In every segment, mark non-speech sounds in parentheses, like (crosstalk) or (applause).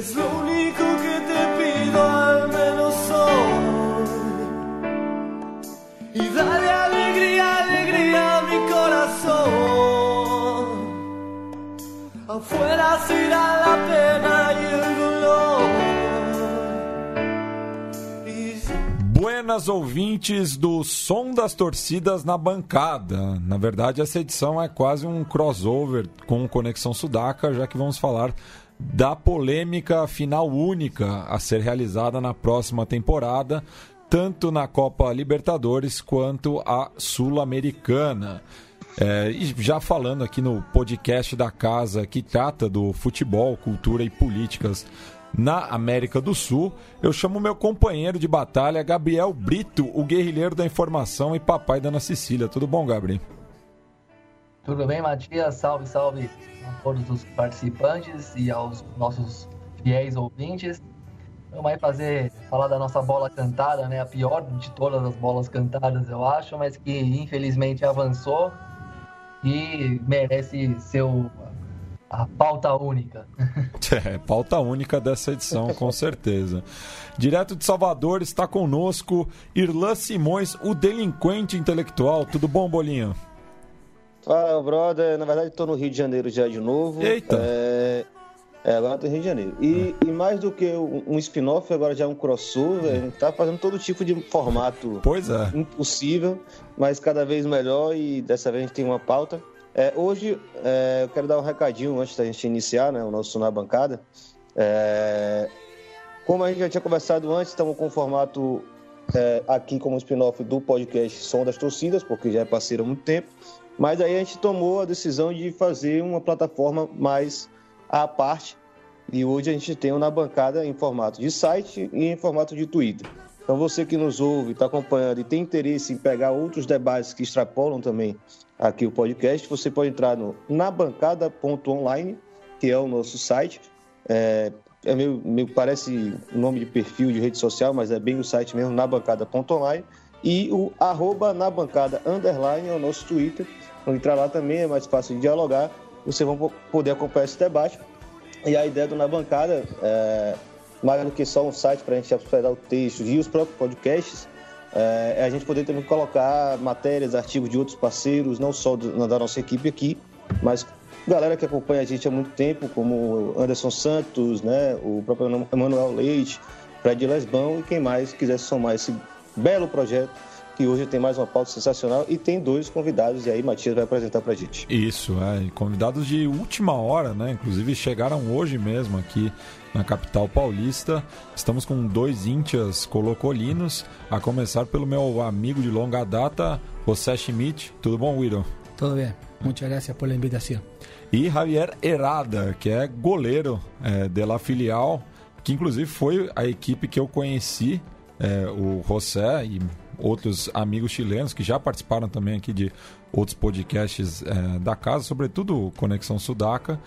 Es lo único que te pido al menos hoy. Y dale alegría, alegría a mi corazón. Afuera será la pena y el dolor. Buenas ouvintes do Som das Torcidas na Bancada. Na verdade, essa edição é quase um crossover com Conexão Sudaca, já que vamos falar da polêmica final única a ser realizada na próxima temporada, tanto na Copa Libertadores quanto a Sul-Americana. É, e já falando aqui no podcast da casa que trata do futebol, cultura e políticas na América do Sul, eu chamo meu companheiro de batalha, Gabriel Brito, o guerrilheiro da informação e papai da Ana Cecília. Tudo bom, Gabriel? Tudo bem, Matias? Salve, salve a todos os participantes e aos nossos fiéis ouvintes. Vamos aí fazer, falar da nossa bola cantada, né? A pior de todas as bolas cantadas, eu acho, mas que infelizmente avançou e merece seu a pauta única. (laughs) É, pauta única dessa edição, com certeza. Direto de Salvador está conosco Irlan Simões, o delinquente intelectual. Tudo bom, Bolinha? Fala, brother. Na verdade, estou no Rio de Janeiro já de novo. Eita! É, é agora estou no Rio de Janeiro. E, e mais do que um spin-off, agora já é um crossover. A gente tá fazendo todo tipo de formato Pois é. impossível, mas cada vez melhor. E dessa vez a gente tem uma pauta. É, hoje é, eu quero dar um recadinho antes da gente iniciar né, o nosso Na Bancada. É, como a gente já tinha conversado antes, estamos com o formato é, aqui como spin-off do podcast Som das Torcidas, porque já é parceiro há muito tempo. Mas aí a gente tomou a decisão de fazer uma plataforma mais à parte. E hoje a gente tem Na Bancada em formato de site e em formato de Twitter. Então você que nos ouve, está acompanhando e tem interesse em pegar outros debates que extrapolam também aqui o podcast, você pode entrar no nabancada.online, que é o nosso site. É, é meio, meio, parece nome de perfil de rede social, mas é bem o site mesmo, nabancada.online. E o arroba nabancada underline é o nosso Twitter. Entrar lá também é mais fácil de dialogar. Vocês vão poder acompanhar esse debate. E a ideia do Na Bancada, é, mais do que só um site para a gente hospedar o texto e os próprios podcasts, é, é a gente poder também colocar matérias, artigos de outros parceiros, não só do, da nossa equipe aqui, mas galera que acompanha a gente há muito tempo, como Anderson Santos, né, o próprio Emanuel Leite, Fred Lesbão e quem mais quiser somar esse belo projeto que hoje tem mais uma pauta sensacional e tem dois convidados, e aí Matias vai apresentar pra gente. Isso, é, convidados de última hora, né? Inclusive chegaram hoje mesmo aqui na capital paulista. Estamos com dois íntias colocolinos, a começar pelo meu amigo de longa data, José Schmidt. Tudo bom, Wiro? Tudo bem. Muchas gracias por la invitación. E Javier Herada, que é goleiro é, de la filial, que inclusive foi a equipe que eu conheci, é, o José e outros amigos chilenos que já participaram também aqui de outros podcasts é, da casa, sobretudo Conexão Sudaca.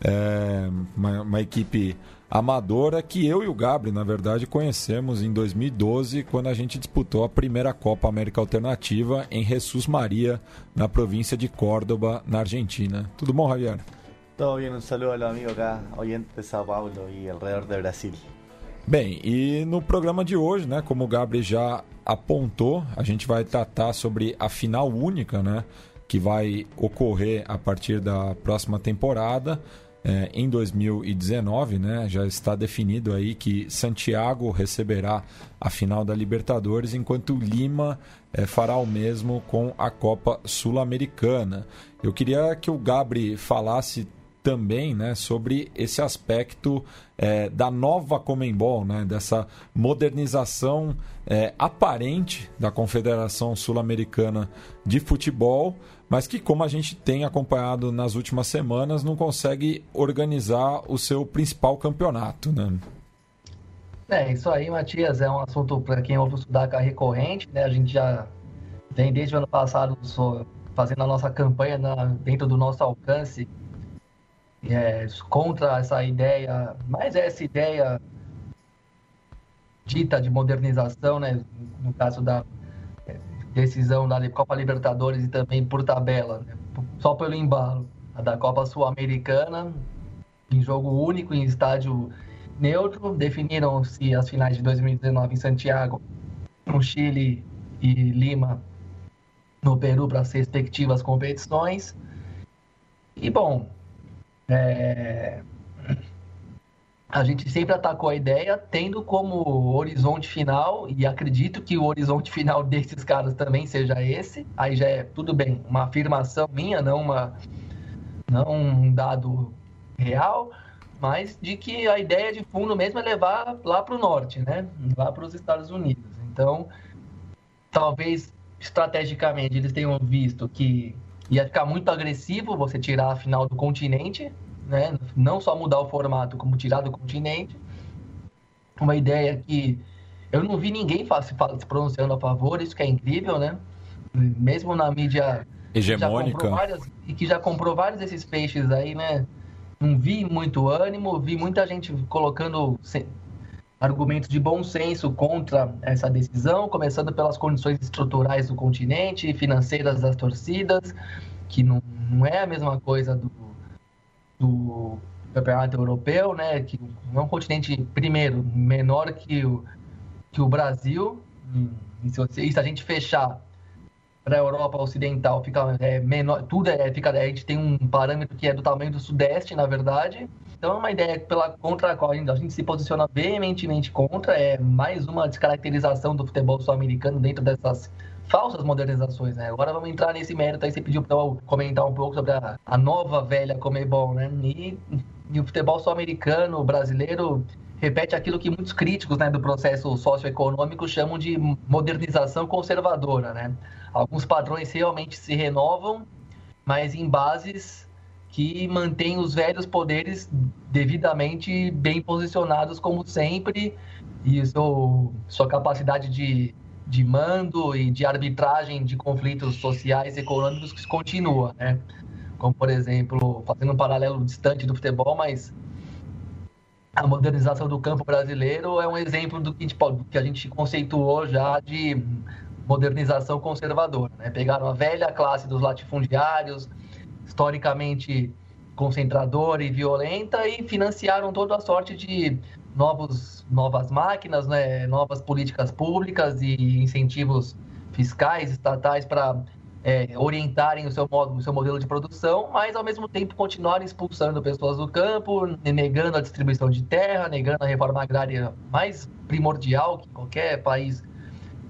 É, uma, uma, equipe amadora que eu e o Gabri, na verdade, conhecemos em 2012, quando a gente disputou a primeira Copa América Alternativa em Jesus Maria, na província de Córdoba, na Argentina. Tudo bom, Javier? Todo bien, un saludo a los amigos acá, oyentes de Sao Paulo y alrededor de Brasil. Bem, e no programa de hoje, né, como o Gabriel já apontou, a gente vai tratar sobre a final única, né, que vai ocorrer a partir da próxima temporada. É, em 2019, né, já está definido aí que Santiago receberá a final da Libertadores, enquanto Lima é, fará o mesmo com a Copa Sul-Americana. Eu queria que o Gabri falasse também né, sobre esse aspecto é, da nova Comembol, né, dessa modernização é, aparente da Confederação Sul-Americana de Futebol, mas que, como a gente tem acompanhado nas últimas semanas, não consegue organizar o seu principal campeonato. Né? É, isso aí, Matias, é um assunto para quem ouve estudar recorrente, né? A gente já vem desde o ano passado fazendo a nossa campanha na, dentro do nosso alcance é, contra essa ideia, mas essa ideia dita de modernização, né, no caso da é, decisão da Copa Libertadores e também por tabela, né, só pelo embalo, a da Copa Sul-Americana, em jogo único, em estádio neutro, definiram-se as finais de 2019 em Santiago, no Chile e Lima, no Peru, para as respectivas competições. E, bom, é... a gente sempre atacou a ideia tendo como horizonte final, e acredito que o horizonte final desses caras também seja esse. Aí já é, tudo bem, uma afirmação minha, não, uma, não um dado real, mas de que a ideia de fundo mesmo é levar lá para o norte, né? Lá para os Estados Unidos. Então, talvez estrategicamente eles tenham visto que ia ficar muito agressivo você tirar a final do continente, né? Não só mudar o formato, como tirar do continente. Uma ideia que eu não vi ninguém se, pronunciando a favor, isso que é incrível, né? Mesmo na mídia hegemônica várias, e que já comprou vários desses peixes aí, né? Não vi muito ânimo, vi muita gente colocando argumentos de bom senso contra essa decisão, começando pelas condições estruturais do continente, financeiras das torcidas, que não, não é a mesma coisa do, do campeonato europeu, né? Que é um continente, primeiro, menor que o, que o Brasil. E se, você, se a gente fechar para a Europa Ocidental, fica é, menor, tudo é, fica, a gente tem um parâmetro que é do tamanho do Sudeste, na verdade, então, é uma ideia pela, contra a qual a gente se posiciona veementemente contra, é mais uma descaracterização do futebol sul-americano dentro dessas falsas modernizações, né? Agora vamos entrar nesse mérito aí, você pediu para eu comentar um pouco sobre a, a nova velha Comebol, né? E, e o futebol sul-americano, brasileiro, repete aquilo que muitos críticos né, do processo socioeconômico chamam de modernização conservadora, né? Alguns padrões realmente se renovam, mas em bases que mantém os velhos poderes devidamente bem posicionados, como sempre, e sua capacidade de, de mando e de arbitragem de conflitos sociais e econômicos que continua, né? Como, por exemplo, fazendo um paralelo distante do futebol, mas a modernização do campo brasileiro é um exemplo do que gente, que a gente conceituou já de modernização conservadora. Né? Pegaram a velha classe dos latifundiários, historicamente concentradora e violenta e financiaram toda a sorte de novos, novas máquinas, né, novas políticas públicas e incentivos fiscais, estatais para é, orientarem o seu, modo, o seu modelo de produção, mas ao mesmo tempo continuarem expulsando pessoas do campo, negando a distribuição de terra, negando a reforma agrária mais primordial que qualquer país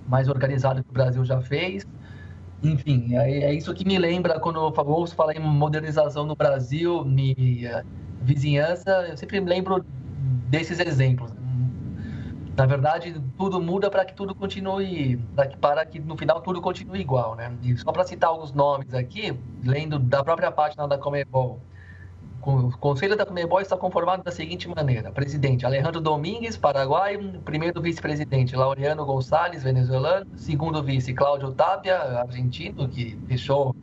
mais organizado que o Brasil já fez. Enfim, é, é, isso que me lembra quando eu ouço falar em modernização no Brasil, minha vizinhança, eu sempre me lembro desses exemplos. Na verdade, tudo muda para que tudo continue, para que, para que no final tudo continue igual, né? E só para citar alguns nomes aqui, lendo da própria página da Comebol, o Conselho da Comebol está conformado da seguinte maneira: presidente Alejandro Domingues, paraguaio, primeiro vice-presidente Laureano Gonçalves, venezuelano, segundo vice Cláudio Tapia, argentino, que deixou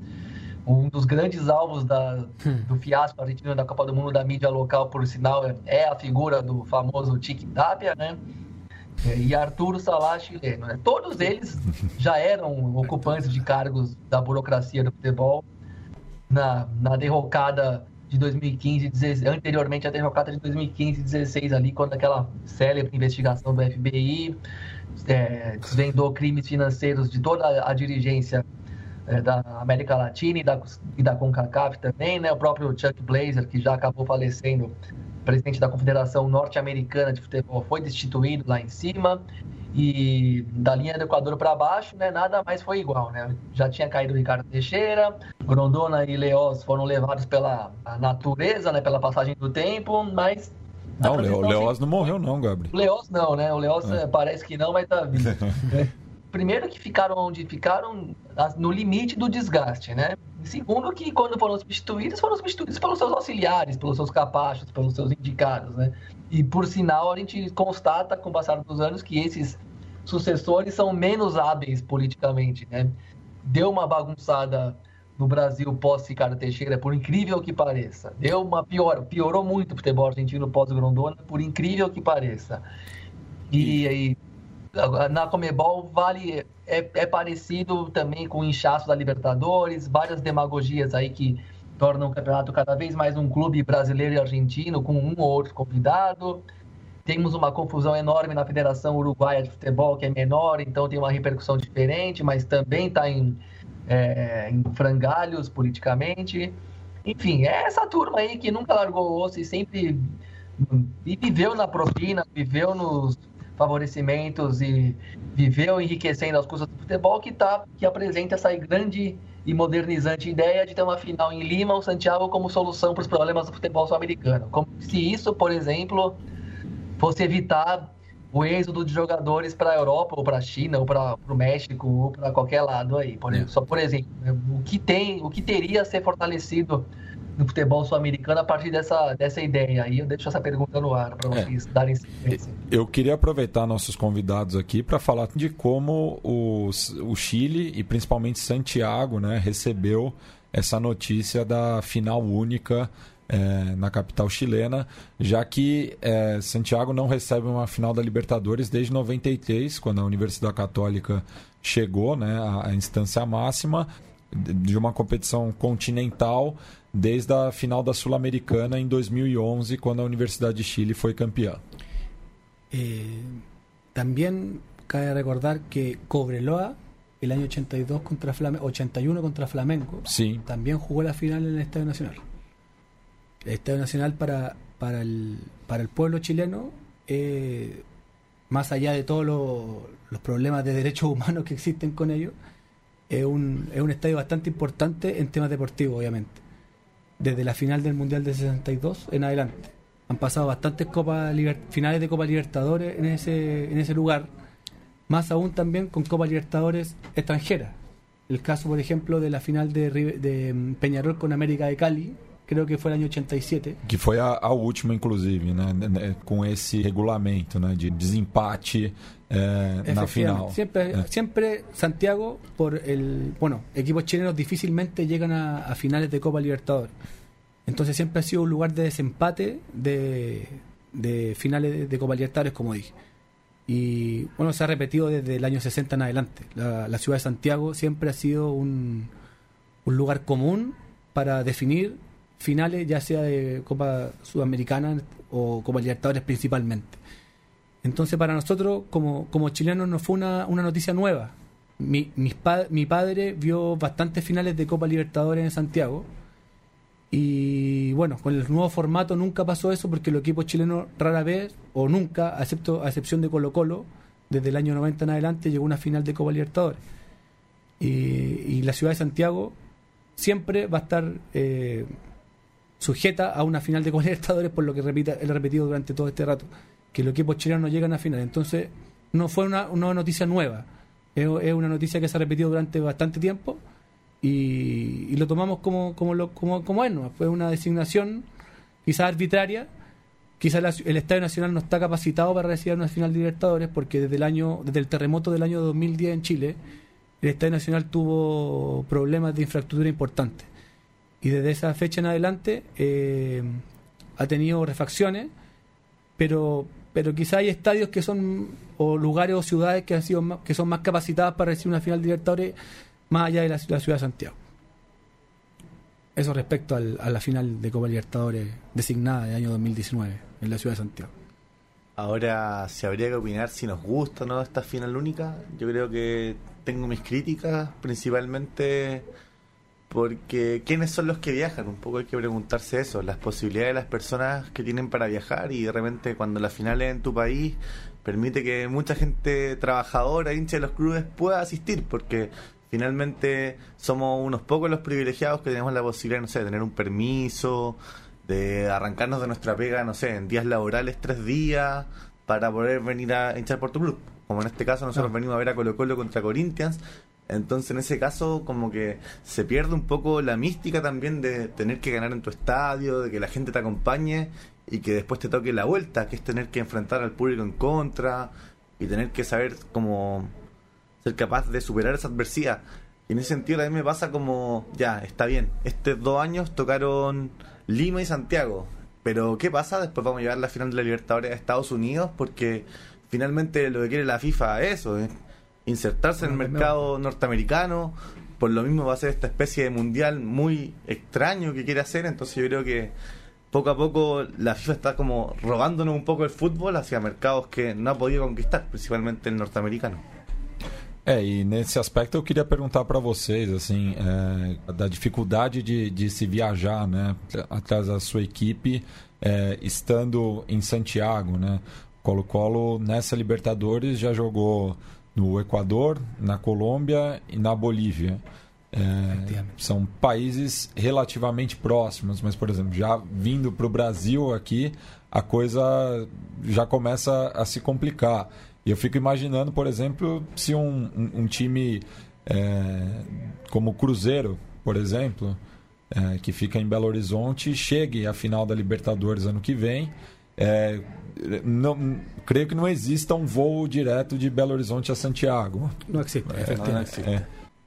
um dos grandes alvos da, hum. do fiasco argentino da Copa do Mundo da mídia local, por sinal, é a figura do famoso Tic Tapia, né? E Arturo Salah, chileno. Né? Todos eles já eram ocupantes de cargos da burocracia do futebol na, na derrocada de 2015, 16, anteriormente à derrocada de 2015 e 16 ali, quando aquela célebre investigação do FBI é, desvendou crimes financeiros de toda a dirigência é, da América Latina e da, e da CONCACAF também, né? O próprio Chuck Blazer, que já acabou falecendo, presidente da Confederação Norte-Americana de Futebol, foi destituído lá em cima. E da linha do Equador para baixo, né, nada mais foi igual. Né? Já tinha caído o Ricardo Teixeira, Grondona e Leoz foram levados pela natureza, né, pela passagem do tempo, mas. Não, o Leoz não morreu, não, Gabriel. O Leoz não, né? O Leoz é. parece que não, mas tá vivo. (laughs) Primeiro que ficaram onde ficaram no limite do desgaste, né? Segundo que quando foram substituídos, foram substituídos pelos seus auxiliares, pelos seus capachos, pelos seus indicados, né? E por sinal, a gente constata com o passar dos anos que esses sucessores são menos hábeis politicamente, né? Deu uma bagunçada no Brasil pós Ricardo Teixeira, por incrível que pareça. Deu uma pior, piorou muito o futebol argentino pós Grondona, por incrível que pareça. E aí na Comebol vale é, é parecido também com o inchaço da Libertadores, várias demagogias aí que tornam o campeonato cada vez mais um clube brasileiro e argentino com um ou outro convidado. temos uma confusão enorme na Federação Uruguaia de Futebol, que é menor, então tem uma repercussão diferente, mas também está em, é, em frangalhos politicamente. Enfim, é essa turma aí que nunca largou o osso e sempre e viveu na propina, viveu nos favorecimentos e viveu enriquecendo as custas do futebol que tá que apresenta essa grande e modernizante ideia de ter uma final em Lima ou Santiago como solução para os problemas do futebol sul-americano. Como se isso, por exemplo, fosse evitar o êxodo de jogadores para a Europa ou para a China ou para o México ou para qualquer lado aí. Por, é. Só por exemplo, o que tem, o que teria a ser fortalecido no futebol sul-americano a partir dessa, dessa ideia. Aí eu deixo essa pergunta no ar para é. vocês é. darem sequência. Eu queria aproveitar nossos convidados aqui para falar de como o, o Chile e principalmente Santiago né, recebeu essa notícia da final única é, na capital chilena, já que é, Santiago não recebe uma final da Libertadores desde 93, quando a Universidade Católica chegou né, à, à instância máxima de uma competição continental desde a final da Sul-Americana em 2011, cuando la Universidad de Chile fue campeón. Eh, también cabe recordar que Cobreloa, el año 82 contra 81 contra Flamengo, sí. también jugó la final en el Estadio Nacional. El Estadio Nacional para, para, el, para el pueblo chileno, eh, más allá de todos los problemas de derechos humanos que existen con ellos, es un, es un estadio bastante importante en temas deportivos, obviamente desde la final del Mundial de 62 en adelante. Han pasado bastantes copas finales de Copa Libertadores en ese, en ese lugar, más aún también con Copa Libertadores extranjeras. El caso, por ejemplo, de la final de, de mm, Peñarol con América de Cali, creo que fue el año 87. Que fue a, a última, inclusive, né? com esse regulamento né? de desempate eh, na final. Siempre, eh. siempre Santiago, por el. Bueno, equipos chilenos difícilmente llegan a, a, finales de Copa Libertadores. Entonces siempre ha sido un lugar de desempate de, de finales de Copa Libertadores, como dije. Y bueno, se ha repetido desde el año 60 en adelante. La, la ciudad de Santiago siempre ha sido un, un lugar común para definir finales, ya sea de Copa Sudamericana o Copa Libertadores principalmente. Entonces para nosotros como, como chilenos no fue una, una noticia nueva. Mi, mi padre vio bastantes finales de Copa Libertadores en Santiago y bueno, con el nuevo formato nunca pasó eso porque los equipos chilenos rara vez o nunca, excepto, a excepción de Colo Colo, desde el año 90 en adelante llegó una final de Copa Libertadores. Y, y la ciudad de Santiago siempre va a estar... Eh, sujeta a una final de Copa Libertadores, por lo que repita, he repetido durante todo este rato, que los equipos chilenos no llegan a final. Entonces, no fue una, una noticia nueva, es, una noticia que se ha repetido durante bastante tiempo y, lo tomamos como, como, lo, como, como es, ¿no? fue una designación quizás arbitraria. Quizás el Estadio Nacional no está capacitado para recibir una final de Libertadores porque desde el año desde el terremoto del año 2010 en Chile, el Estadio Nacional tuvo problemas de infraestructura importantes y desde esa fecha en adelante eh, ha tenido refacciones, pero pero quizá hay estadios que son o lugares o ciudades que han sido que son más capacitadas para recibir una final de Libertadores más allá de la, ciudad de Santiago. Eso respecto al, a la final de Copa Libertadores designada del año 2019 en la ciudad de Santiago. Ahora, si habría que opinar si nos gusta o no esta final única, yo creo que tengo mis críticas, principalmente porque ¿quiénes son los que viajan? Un poco hay que preguntarse eso, las posibilidades de las personas que tienen para viajar y de repente cuando la final es en tu país permite que mucha gente trabajadora, hincha de los clubes pueda asistir porque finalmente somos unos pocos los privilegiados que tenemos la posibilidad, no sé, de tener un permiso, de arrancarnos de nuestra pega, no sé, en días laborales tres días para poder venir a hinchar por tu club. Como en este caso nosotros venimos a ver a Colo Colo contra Corinthians entonces en ese caso como que se pierde un poco la mística también de tener que ganar en tu estadio, de que la gente te acompañe y que después te toque la vuelta, que es tener que enfrentar al público en contra y tener que saber cómo ser capaz de superar esa adversidad. Y en ese sentido a mí me pasa como, ya, está bien, estos dos años tocaron Lima y Santiago, pero ¿qué pasa? Después vamos a llevar la final de la Libertadores a Estados Unidos porque finalmente lo que quiere la FIFA es eso, insertarse en el mercado norteamericano. Por lo mismo va a ser esta especie de mundial muy extraño que quiere hacer. Entonces yo creo que, poco a poco la FIFA está como robándonos un poco el fútbol hacia mercados que no ha podido conquistar, principalmente el norteamericano. É, e nesse aspecto eu queria perguntar para vocês, assim, é, da dificuldade de, de se viajar, né, atrás da sua equipe, é, estando em Santiago, né? Colo-Colo nessa Libertadores já jogou no Equador, na Colômbia e na Bolívia. É, são países relativamente próximos, mas, por exemplo, já vindo para o Brasil aqui, a coisa já começa a se complicar. E eu fico imaginando, por exemplo, se um, um, um time é, como o Cruzeiro, por exemplo, é, que fica em Belo Horizonte, chegue à final da Libertadores ano que vem. É, não, creio que não exista um voo direto de Belo Horizonte a Santiago. Não existe, é, é,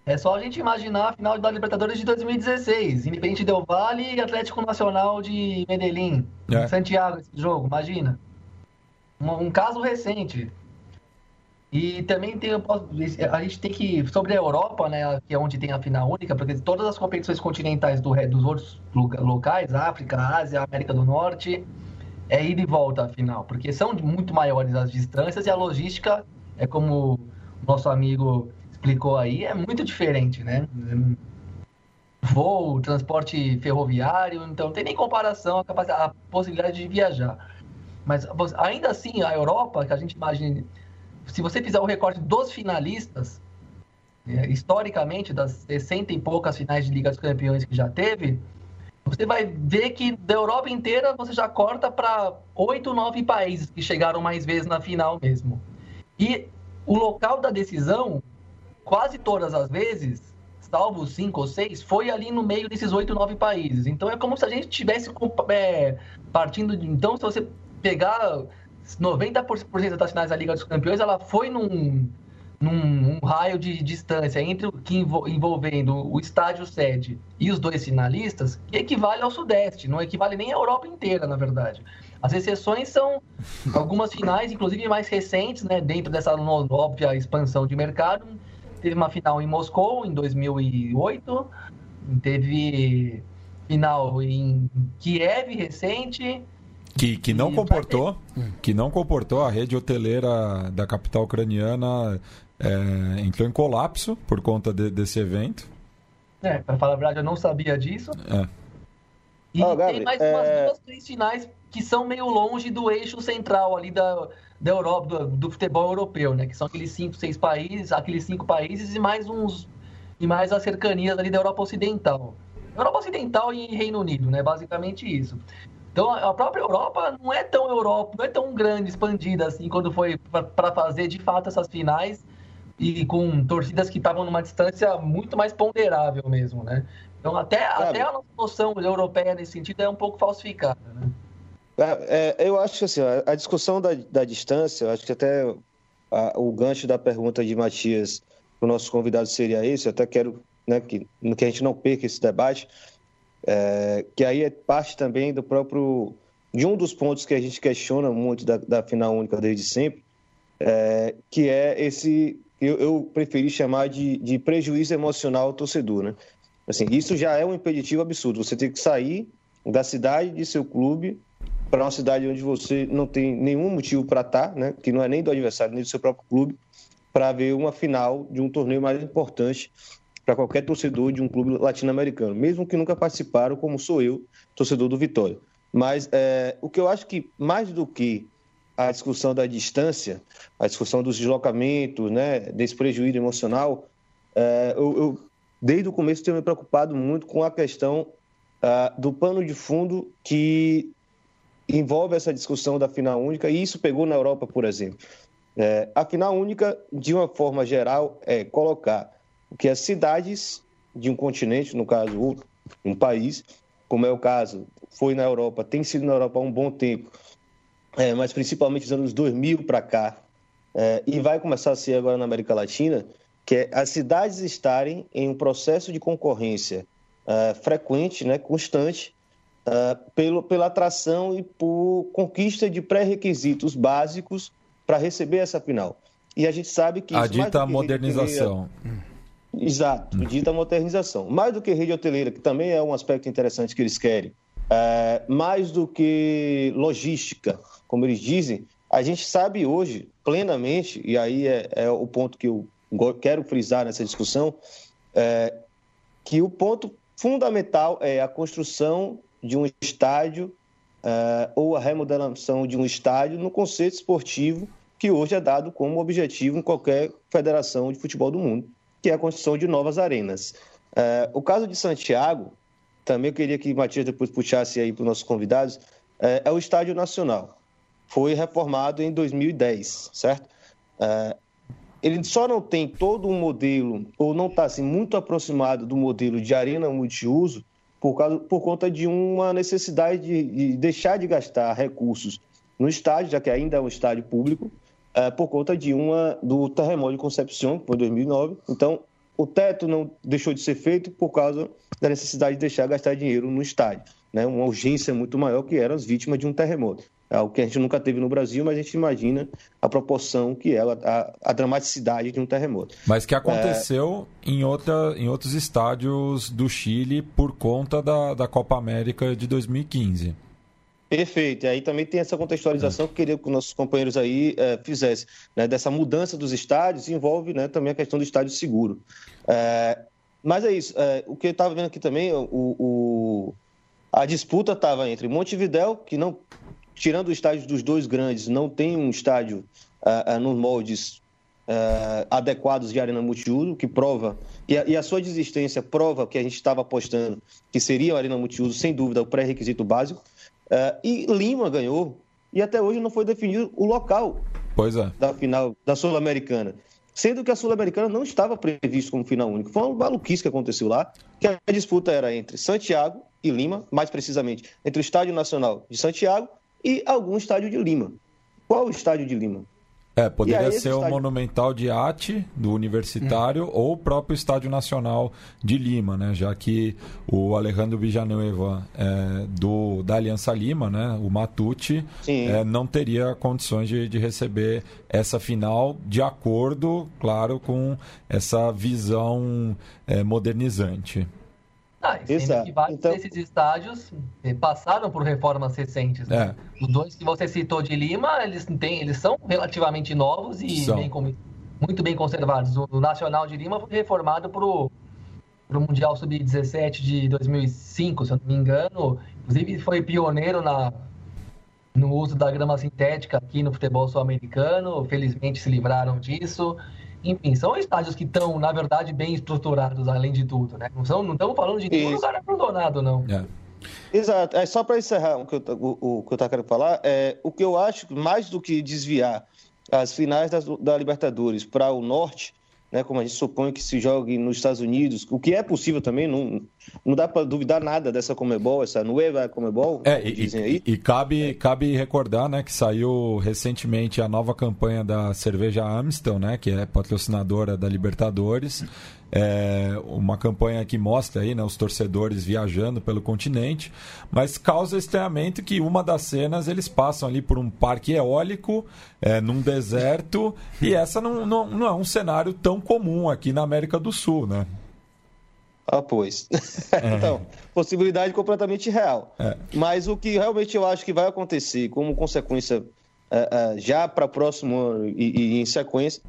é só a gente imaginar a final da Libertadores de 2016. Independente Del Vale e Atlético Nacional de Medellín. É. Santiago, esse jogo, imagina. Um, um, caso recente. E também tem, a gente tem que, sobre a Europa, né, que é onde tem a final única, porque todas as competições continentais do, dos outros locais, África, Ásia, América do Norte, é ida e volta a final, porque são muito maiores as distâncias e a logística, é como o nosso amigo explicou aí, é muito diferente, né? Voo, transporte ferroviário, então não tem nem comparação a, a possibilidade de viajar. Mas ainda assim, a Europa, que a gente imagina, se você fizer o recorte dos finalistas, é, historicamente, das 60 e poucas finais de Liga dos Campeões que já teve, você vai ver que da Europa inteira você já corta para oito, nove países que chegaram mais vezes na final mesmo. E o local da decisão, quase todas as vezes, salvo cinco ou seis, foi ali no meio desses oito, nove países. Então é como se a gente tivesse é, partindo de. Então, se você pegar 90% das finais da Liga dos Campeões, ela foi num num um raio de distância entre o que envolvendo o estádio sede e os dois finalistas, equivale ao Sudeste, não equivale nem à Europa inteira, na verdade. As exceções são algumas finais, inclusive mais recentes, né, dentro dessa óbvia expansão de mercado. Teve uma final em Moscou em 2008, teve final em Kiev recente, que, que não comportou que não comportou a rede hoteleira da capital ucraniana é, entrou em colapso por conta de, desse evento. É, para falar a verdade, eu não sabia disso. É. E oh, tem mais é... umas duas, três finais que são meio longe do eixo central ali da, da Europa, do, do, futebol europeu, né? Que são aqueles cinco, seis países, aqueles cinco países e mais uns e mais as cercanias ali da Europa Ocidental. Europa Ocidental e Reino Unido, né? Basicamente isso. Então a própria Europa não é tão Europa, não é tão grande, expandida assim, quando foi para fazer de fato essas finais e com torcidas que estavam numa distância muito mais ponderável mesmo, né? Então até, até a nossa noção europeia nesse sentido é um pouco falsificada, né? É, é, eu acho que assim, a discussão da, da distância, eu acho que até a, o gancho da pergunta de Matias o nosso convidado seria esse, eu até quero né, que, que a gente não perca esse debate, é, que aí é parte também do próprio de um dos pontos que a gente questiona muito da, da final única desde sempre, é, que é esse eu, eu preferi chamar de, de prejuízo emocional ao torcedor, né? Assim, isso já é um impeditivo absurdo. Você tem que sair da cidade de seu clube para uma cidade onde você não tem nenhum motivo para estar, né? Que não é nem do adversário nem do seu próprio clube, para ver uma final de um torneio mais importante para qualquer torcedor de um clube latino-americano, mesmo que nunca participaram, como sou eu, torcedor do Vitória. Mas é, o que eu acho que mais do que a discussão da distância, a discussão dos deslocamentos, né, desse prejuízo emocional, é, eu, eu, desde o começo tenho me preocupado muito com a questão uh, do pano de fundo que envolve essa discussão da final única, e isso pegou na Europa, por exemplo. É, a final única, de uma forma geral, é colocar que as cidades de um continente, no caso, um país, como é o caso, foi na Europa, tem sido na Europa há um bom tempo, é, mas principalmente dos anos 2000 para cá, é, e vai começar a ser agora na América Latina, que é as cidades estarem em um processo de concorrência é, frequente, né, constante, é, pelo, pela atração e por conquista de pré-requisitos básicos para receber essa final. E a gente sabe que... A dita modernização. Exato, dita modernização. Mais do que rede hoteleira, que também é um aspecto interessante que eles querem, é, mais do que logística, como eles dizem, a gente sabe hoje plenamente, e aí é, é o ponto que eu quero frisar nessa discussão, é, que o ponto fundamental é a construção de um estádio é, ou a remodelação de um estádio no conceito esportivo que hoje é dado como objetivo em qualquer federação de futebol do mundo, que é a construção de novas arenas. É, o caso de Santiago, também eu queria que o Matias depois puxasse aí para os nossos convidados, é, é, o Estádio Nacional. Foi reformado em 2010, certo? É, ele só não tem todo um modelo, ou não está assim, muito aproximado do modelo de arena multiuso, por, causa, por conta de uma necessidade de, de deixar de gastar recursos no estádio, já que ainda é um estádio público, é, por conta de uma do terremoto de Concepción, que foi em 2009. Então, o teto não deixou de ser feito por causa da necessidade de deixar gastar dinheiro no estádio. Né? Uma urgência muito maior que eram as vítimas de um terremoto. É algo que a gente nunca teve no Brasil, mas a gente imagina a proporção que é, a, a dramaticidade de um terremoto. Mas que aconteceu é... em, outra, em outros estádios do Chile por conta da, da Copa América de 2015. Perfeito. E aí também tem essa contextualização que eu queria que os nossos companheiros aí é, fizessem. Né? Dessa mudança dos estádios envolve né, também a questão do estádio seguro. É, mas é isso. É, o que eu estava vendo aqui também, o, o a disputa estava entre Montevidéu, que não, tirando o estádio dos dois grandes, não tem um estádio uh, nos moldes uh, adequados de arena multiuso, que prova, e a, e a sua desistência prova que a gente estava apostando que seria a arena multiuso, sem dúvida, o pré-requisito básico. Uh, e Lima ganhou, e até hoje não foi definido o local é. da final da Sul-Americana. Sendo que a Sul-Americana não estava prevista como final único. Foi uma maluquice que aconteceu lá, que a disputa era entre Santiago e Lima, mais precisamente, entre o Estádio Nacional de Santiago e algum estádio de Lima. Qual o estádio de Lima? É, poderia ser o Monumental de Ate, do Universitário, hum. ou o próprio Estádio Nacional de Lima, né? Já que o Alejandro Villanueva é, do, da Aliança Lima, né? O Matucci, é, não teria condições de, de receber essa final de acordo, claro, com essa visão é, modernizante. Ah, Exato. que vários então... desses estádios eh, passaram por reformas recentes. Né? É. Os dois que você citou de Lima, eles, têm, eles são relativamente novos e bem, muito bem conservados. O Nacional de Lima foi reformado para o Mundial Sub-17 de 2005, se eu não me engano. Inclusive foi pioneiro na, no uso da grama sintética aqui no futebol sul-americano. Felizmente se livraram disso. Enfim, são estádios que estão, na verdade, bem estruturados, além de tudo, né? Não, são, não estamos falando de nenhum lugar abandonado, não. É. Exato. É só para encerrar o que eu o, o que eu estava querendo falar, é, o que eu acho, mais do que desviar as finais da, da Libertadores para o norte, né, como a gente supõe que se jogue nos Estados Unidos, o que é possível também, não, não dá para duvidar nada dessa Comebol, essa nova Comebol, é, e. E, e cabe, cabe recordar né, que saiu recentemente a nova campanha da cerveja Amstel, né, que é patrocinadora da Libertadores, é uma campanha que mostra aí, né, os torcedores viajando pelo continente, mas causa estranhamento que uma das cenas eles passam ali por um parque eólico, é, num deserto, e essa não, não, não é um cenário tão comum aqui na América do Sul, né? Ah, pois. (laughs) É. então, possibilidade completamente real. É. Mas o que realmente eu acho que vai acontecer como consequência é, é já para o próximo ano e, e em sequência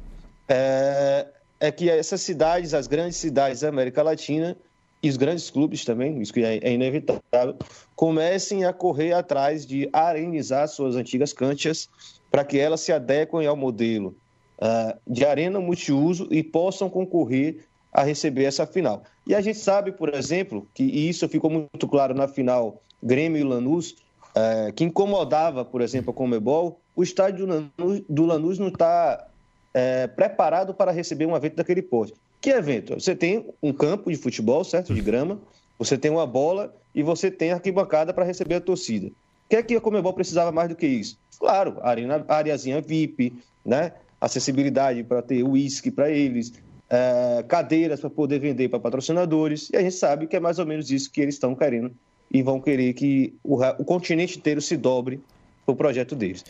é, é que essas cidades, as grandes cidades da América Latina e os grandes clubes também, isso que é, é inevitável, comecem a correr atrás de arenizar suas antigas canchas para que elas se adequem ao modelo uh, de arena multiuso e possam concorrer a receber essa final. E a gente sabe, por exemplo, que e isso ficou muito claro na final Grêmio e Lanús, uh, que incomodava, por exemplo, a Comebol, o estádio do Lanús, do Lanús não está é, preparado para receber um evento daquele porte. Que evento? Você tem um campo de futebol, certo? De grama, você tem uma bola e você tem arquibancada para receber a torcida. O que é que a Comebol precisava mais do que isso? Claro, arena, areazinha VIP, né? acessibilidade para ter uísque para eles, é, cadeiras para poder vender para patrocinadores, e a gente sabe que é mais ou menos isso que eles estão querendo e vão querer que o continente inteiro se dobre o projeto deles.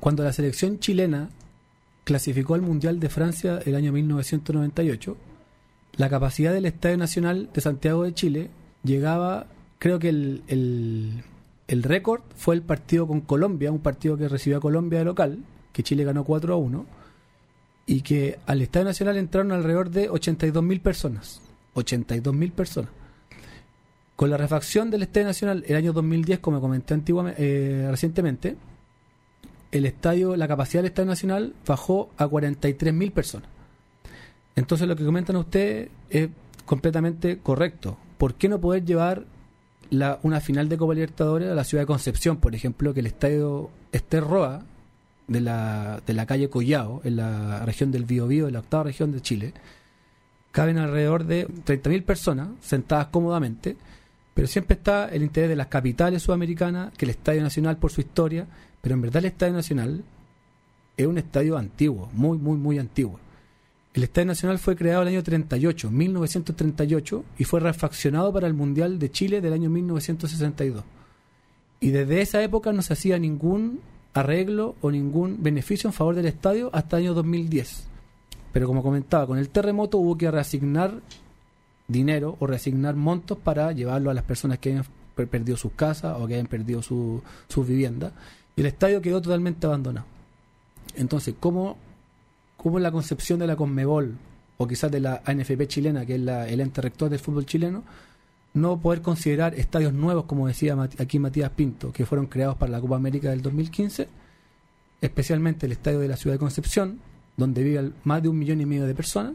Quando a seleção chilena clasificó al Mundial de Francia el año 1998, la capacidad del Estadio Nacional de Santiago de Chile llegaba creo que el, el, el récord fue el partido con Colombia, un partido que recibió a Colombia de local, que Chile ganó 4 a 1, y que al Estadio Nacional entraron alrededor de 82.000 personas. 82.000 personas. Con la refacción del Estadio Nacional el año 2010, como comenté antiguamente, eh, recientemente, el estadio, la capacidad del Estadio Nacional bajó a 43.000 personas. Entonces lo que comentan ustedes es completamente correcto. ¿Por qué no poder llevar la, una final de Copa Libertadores a la ciudad de Concepción, por ejemplo, que el estadio Ester Roa de la, de la calle Collao, en la región del Biobío, en la octava región de Chile, caben alrededor de 30.000 personas sentadas cómodamente, pero siempre está el interés de las capitales sudamericanas, que el Estadio Nacional por su historia, pero en verdad el Estadio Nacional es un estadio antiguo, muy, muy, muy antiguo. El Estadio Nacional fue creado en el año 38, 1938, y fue refaccionado para el Mundial de Chile del año 1962. Y desde esa época no se hacía ningún arreglo o ningún beneficio en favor del estadio hasta el año 2010. Pero como comentaba, con el terremoto hubo que reasignar dinero o reasignar montos para llevarlo a las personas que hayan per- perdido sus casas o que hayan perdido su, sus viviendas. Y el estadio quedó totalmente abandonado. Entonces, ¿cómo, cómo la concepción de la Conmebol o quizás de la ANFP chilena, que es la- el ente rector del fútbol chileno, no poder considerar estadios nuevos, como decía aquí Matías Pinto, que fueron creados para la Copa América del 2015, especialmente el estadio de la ciudad de Concepción, donde viven más de un millón y medio de personas,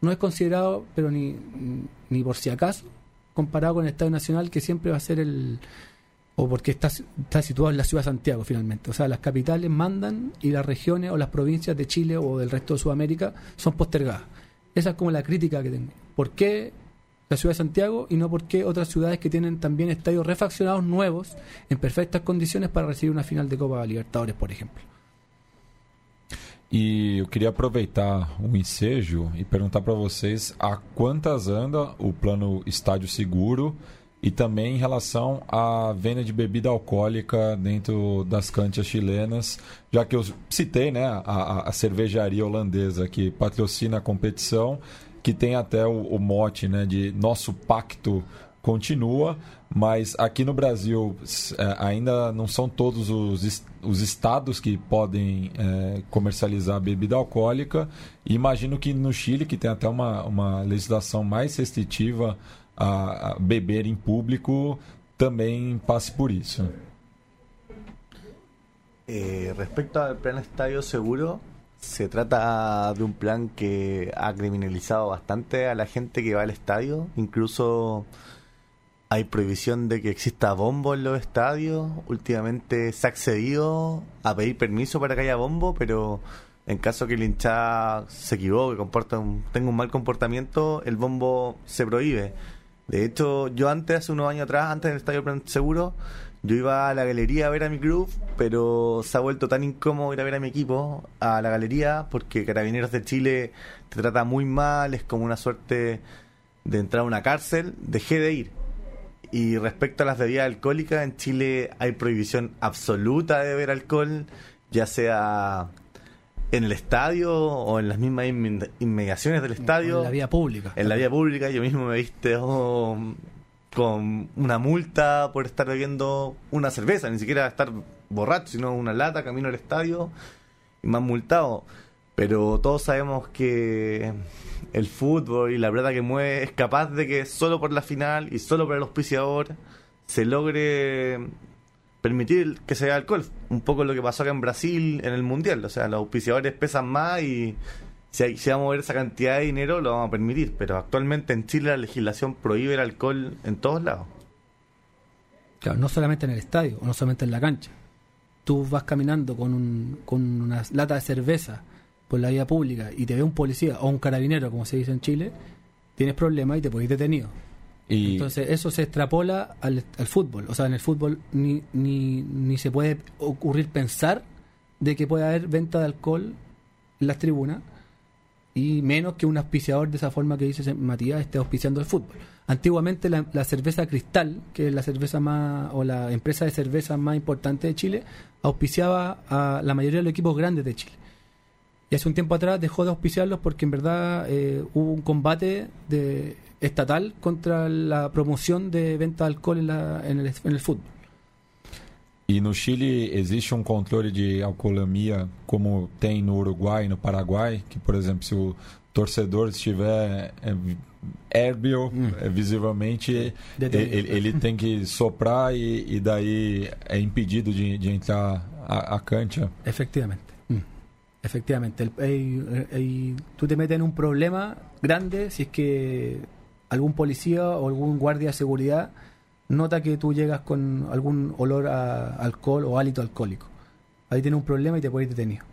no es considerado, pero ni, ni por si acaso, comparado con el Estadio Nacional, que siempre va a ser el. o porque está, está situado en la ciudad de Santiago, finalmente. O sea, las capitales mandan y las regiones o las provincias de Chile o del resto de Sudamérica son postergadas. Esa es como la crítica que tengo. ¿Por qué la ciudad de Santiago y no por qué otras ciudades que tienen también estadios refaccionados nuevos en perfectas condiciones para recibir una final de Copa Libertadores, por ejemplo? E eu queria aproveitar o ensejo e perguntar para vocês a quantas anda o plano Estádio Seguro e também em relação à venda de bebida alcoólica dentro das cantias chilenas, já que eu citei né, a- a cervejaria holandesa que patrocina a competição, que tem até o, o mote né, de nosso pacto continua, mas aqui no Brasil é, ainda não são todos os, os estados que podem é, comercializar bebida alcoólica. E imagino que no Chile, que tem até uma, uma legislação mais restritiva a, a beber em público, também passe por isso. Eh, respecto al plan Estadio Seguro, se trata de un plan que ha criminalizado bastante a la gente que va al estadio. Incluso hay prohibición de que exista bombo en los estadios. Últimamente se ha accedido a pedir permiso para que haya bombo, pero en caso que el hinchada se equivoque, comporta un- tenga un mal comportamiento, el bombo se prohíbe. De hecho, yo antes, hace unos años atrás, antes del Estadio Plan Seguro, yo iba a la galería a ver a mi club, pero se ha vuelto tan incómodo ir a ver a mi equipo a la galería porque Carabineros de Chile te trata muy mal, es como una suerte de entrar a una cárcel. Dejé de ir. Y respecto a las bebidas alcohólicas, en Chile hay prohibición absoluta de beber alcohol, ya sea en el estadio o en las mismas inme- inmediaciones del estadio En la vía pública. en la vía pública yo mismo me viste oh, con una multa por estar bebiendo una cerveza, ni siquiera estar borracho, sino una lata, camino al estadio y han multado. Pero todos sabemos que el fútbol y la plata que mueve es capaz de que solo por la final y solo por el auspiciador se logre permitir que se vea alcohol. Un poco lo que pasó acá en Brasil en el Mundial. O sea, los auspiciadores pesan más y si, hay, si vamos a mover esa cantidad de dinero lo vamos a permitir. Pero actualmente en Chile la legislación prohíbe el alcohol en todos lados. Claro, no solamente en el estadio, o no solamente en la cancha. Tú vas caminando con, un, con una lata de cerveza por la vía pública y te ve un policía o un carabinero, como se dice en Chile, tienes problemas y te podéis detenido. E Entonces eso se extrapola al, al fútbol. O sea, en el fútbol ni, ni, ni se puede ocurrir pensar de que pueda haber venta de alcohol en las tribunas y menos que un auspiciador de esa forma que dice Matías esté auspiciando el fútbol. Antiguamente la, cerveza Cristal, que es la cerveza más o la empresa de cerveza más importante de Chile, auspiciaba a la mayoría de los equipos grandes de Chile. Y hace un tiempo atrás dejó de auspiciarlos porque en verdad eh, hubo un combate de, estatal contra la promoción de venta de alcohol en, la, en, el, en el fútbol. E no Chile existe um controle de alcoolemia como tem no Uruguai e no Paraguai, que por exemplo, se o torcedor estiver é, érbio, Hum. é, visivelmente, Detenido. ele, ele tem que soprar e, e daí é impedido de, de entrar a, a cancha. Efectivamente. Efectivamente. El- hay- hay- tú te metes en un problema grande si es que algún policía o algún guardia de seguridad nota que tú llegas con algún olor a alcohol o hálito alcohólico. Ahí tienes un problema y te puedes ir detenido.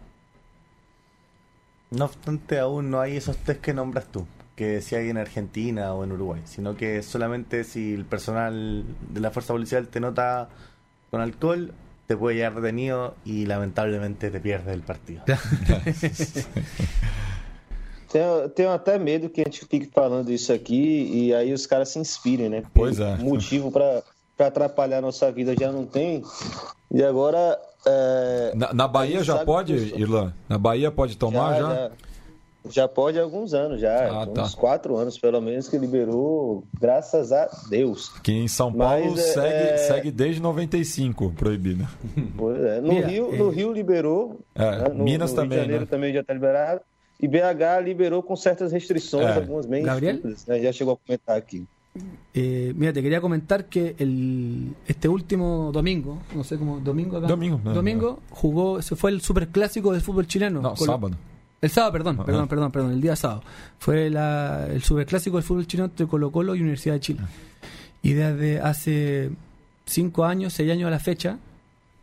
No obstante, aún no hay esos test que nombras tú, que si hay en Argentina o en Uruguay, sino que solamente si el personal de la fuerza policial te nota con alcohol, te puede llevar detenido y lamentablemente te pierdes el partido. (laughs) (laughs) Tenho, tenho até medo que a gente fique falando isso aqui e aí os caras se inspirem, né? Pois é. Motivo pra pra atrapalhar a nossa vida já não tem. E agora. É, Na, na Bahia já pode, Irlan? Na Bahia pode tomar já? já, já pode há alguns anos, já. Ah, uns tá. quatro anos pelo menos que liberou, graças a Deus. Que em São Paulo Mas, é- segue, é- segue desde 95 proibido. Pois é. No, Rio, é- no Rio liberou. É, né? no, Minas no também, Rio de Janeiro né? também já está liberado. E BH liberou com certas restrições, É. algumas bem Gabriel? né? Já chegou a comentar aqui. Eh, mira, te quería comentar que el, este último domingo, no sé cómo, domingo acá. Domingo, no, domingo jugó, se fue el superclásico del fútbol chileno. No, Con- sábado. El sábado, perdón, Ajá. perdón, perdón, perdón, el día sábado. Fue la- el superclásico del fútbol chileno entre Colo Colo y Universidad de Chile. Y desde hace cinco años, seis años a la fecha,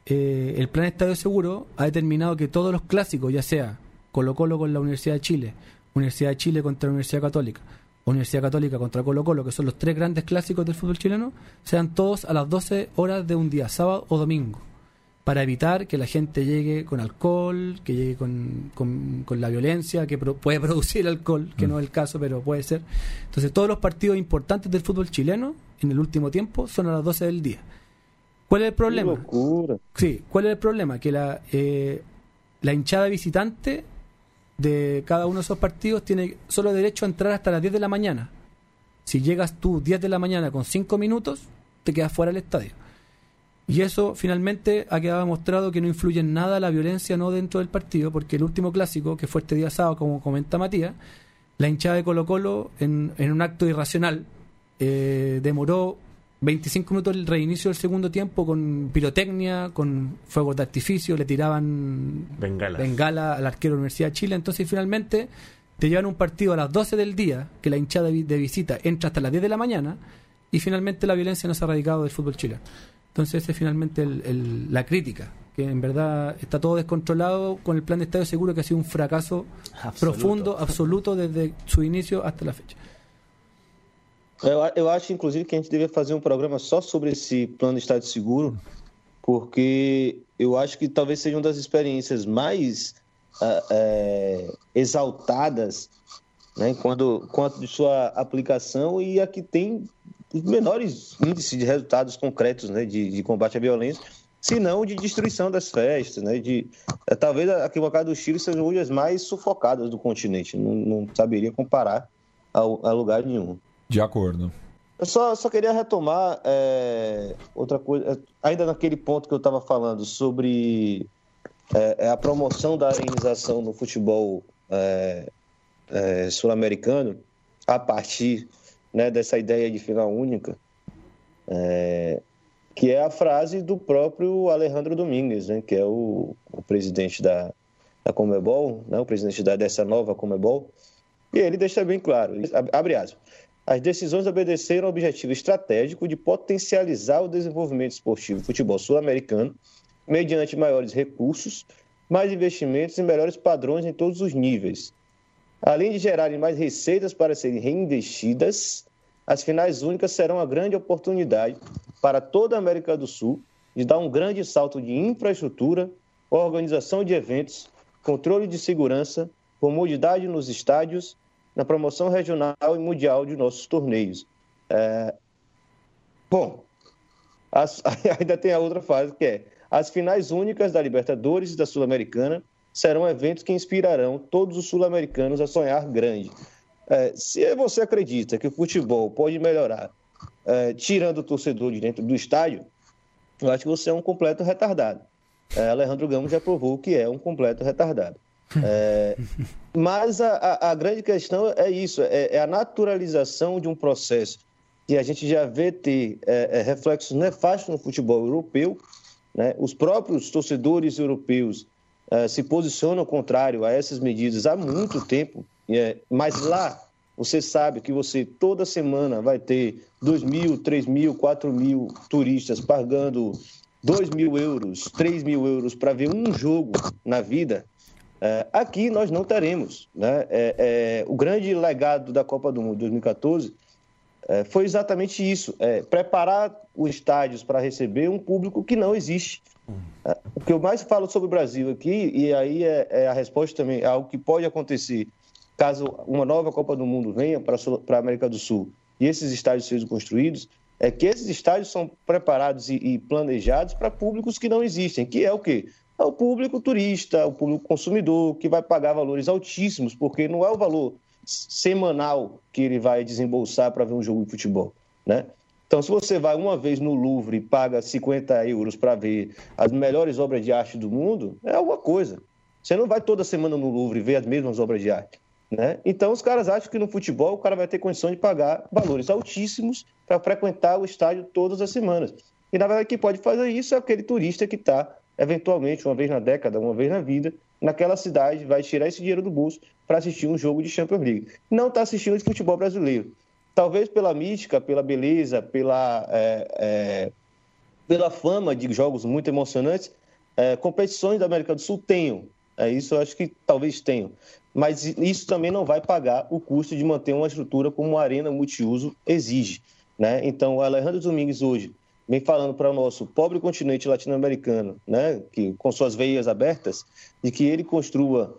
eh, el Plan Estadio Seguro ha determinado que todos los clásicos, ya sea Colo Colo con la Universidad de Chile, Universidad de Chile contra la Universidad Católica, Universidad Católica contra Colo Colo, que son los tres grandes clásicos del fútbol chileno, sean todos a las 12 horas de un día, sábado o domingo para evitar que la gente llegue con alcohol, que llegue con, con- con la violencia que pro- puede (laughs) producir alcohol, que Mm. no es el caso, pero puede ser. Entonces todos los partidos importantes del fútbol chileno en el último tiempo son a las 12 del día. ¿Cuál es el problema? Sí, ¿cuál es el problema? Que la, eh, la hinchada visitante de cada uno de esos partidos tiene solo derecho a entrar hasta las 10 de la mañana. Si llegas tú 10 de la mañana con 5 minutos, te quedas fuera del estadio. Y eso finalmente ha quedado demostrado que no influye en nada la violencia no dentro del partido, porque el último clásico, que fue este día sábado, como comenta Matías, la hinchada de Colo Colo, en, en un acto irracional, eh, demoró 25 minutos el reinicio del segundo tiempo con pirotecnia, con fuegos de artificio, le tiraban Bengalas. bengala al arquero de la Universidad de Chile. Entonces, finalmente, te llevan un partido a las 12 del día, que la hinchada de visita entra hasta las 10 de la mañana, y finalmente la violencia no se ha erradicado del fútbol chileno. Entonces, esa es finalmente el- el- la crítica, que en verdad está todo descontrolado con el plan de Estadio Seguro, que ha sido un fracaso Absoluto. profundo, absoluto, desde su inicio hasta la fecha. Eu, eu acho, inclusive, que a gente deveria fazer um programa só sobre esse plano de estado seguro, porque eu acho que talvez seja uma das experiências mais ah, é, exaltadas né, quando, quanto de sua aplicação e a que tem os menores índices de resultados concretos né, de, de combate à violência, se não de destruição das festas. Né, de, é, talvez a arquibancada do Chile seja uma das mais sufocadas do continente, não, não saberia comparar a, a lugar nenhum. De acordo. Eu só, só queria retomar é, outra coisa, é, ainda naquele ponto que eu estava falando sobre é, é, a promoção da organização no futebol é, é, sul-americano a partir né, dessa ideia de final única, que é a frase do próprio Alejandro Domingues, né, que é o, o presidente da, da Comebol, né, o presidente da, dessa nova Comebol, e ele deixa bem claro, abre aspas, as decisões obedeceram ao objetivo estratégico de potencializar o desenvolvimento esportivo do futebol sul-americano mediante maiores recursos, mais investimentos e melhores padrões em todos os níveis. Além de gerarem mais receitas para serem reinvestidas, as finais únicas serão uma grande oportunidade para toda a América do Sul de dar um grande salto de infraestrutura, organização de eventos, controle de segurança, comodidade nos estádios, na promoção regional e mundial de nossos torneios. É... Bom, as- (laughs) ainda tem a outra fase que é as finais únicas da Libertadores e da Sul-Americana serão eventos que inspirarão todos os sul-americanos a sonhar grande. É, se você acredita que o futebol pode melhorar é, tirando o torcedor de dentro do estádio, eu acho que você é um completo retardado. É, Alejandro Gamos já provou que é um completo retardado. É, mas a, a, grande questão é isso: é, é, a naturalização de um processo que a gente já vê ter é, é, reflexos nefastos no futebol europeu. Né? Os próprios torcedores europeus é, se posicionam contrário a essas medidas há muito tempo, mas lá você sabe que você toda semana vai ter 2 mil, 3 mil, 4 mil turistas pagando 2 mil euros, 3 mil euros para ver um jogo na vida. É, aqui nós não teremos. Né? É, é, o grande legado da Copa do Mundo 2014 é, foi exatamente isso: é, preparar os estádios para receber um público que não existe. O que eu mais falo sobre o Brasil aqui, e aí é, a resposta também, é algo que pode acontecer caso uma nova Copa do Mundo venha para a América do Sul e esses estádios sejam construídos, é que esses estádios são preparados e, e planejados para públicos que não existem, que é o quê? É o público turista, o público consumidor, que vai pagar valores altíssimos, porque não é o valor semanal que ele vai desembolsar para ver um jogo de futebol, né? Então, se você vai uma vez no Louvre e paga 50 euros para ver as melhores obras de arte do mundo, é alguma coisa. Você não vai toda semana no Louvre ver as mesmas obras de arte. Né? Então, os caras acham que no futebol o cara vai ter condição de pagar valores altíssimos para frequentar o estádio todas as semanas. E, na verdade, quem pode fazer isso é aquele turista que está, eventualmente, uma vez na década, uma vez na vida, naquela cidade, vai tirar esse dinheiro do bolso para assistir um jogo de Champions League. Não está assistindo de futebol brasileiro. Talvez pela mística, pela beleza, pela, é, é, pela fama de jogos muito emocionantes, é, competições da América do Sul tenham. É, isso eu acho que talvez tenham mas isso também não vai pagar o custo de manter uma estrutura como a Arena Multiuso exige. Né? Então, o Alejandro Domingues hoje vem falando para o nosso pobre continente latino-americano, né, que, com suas veias abertas, de que ele construa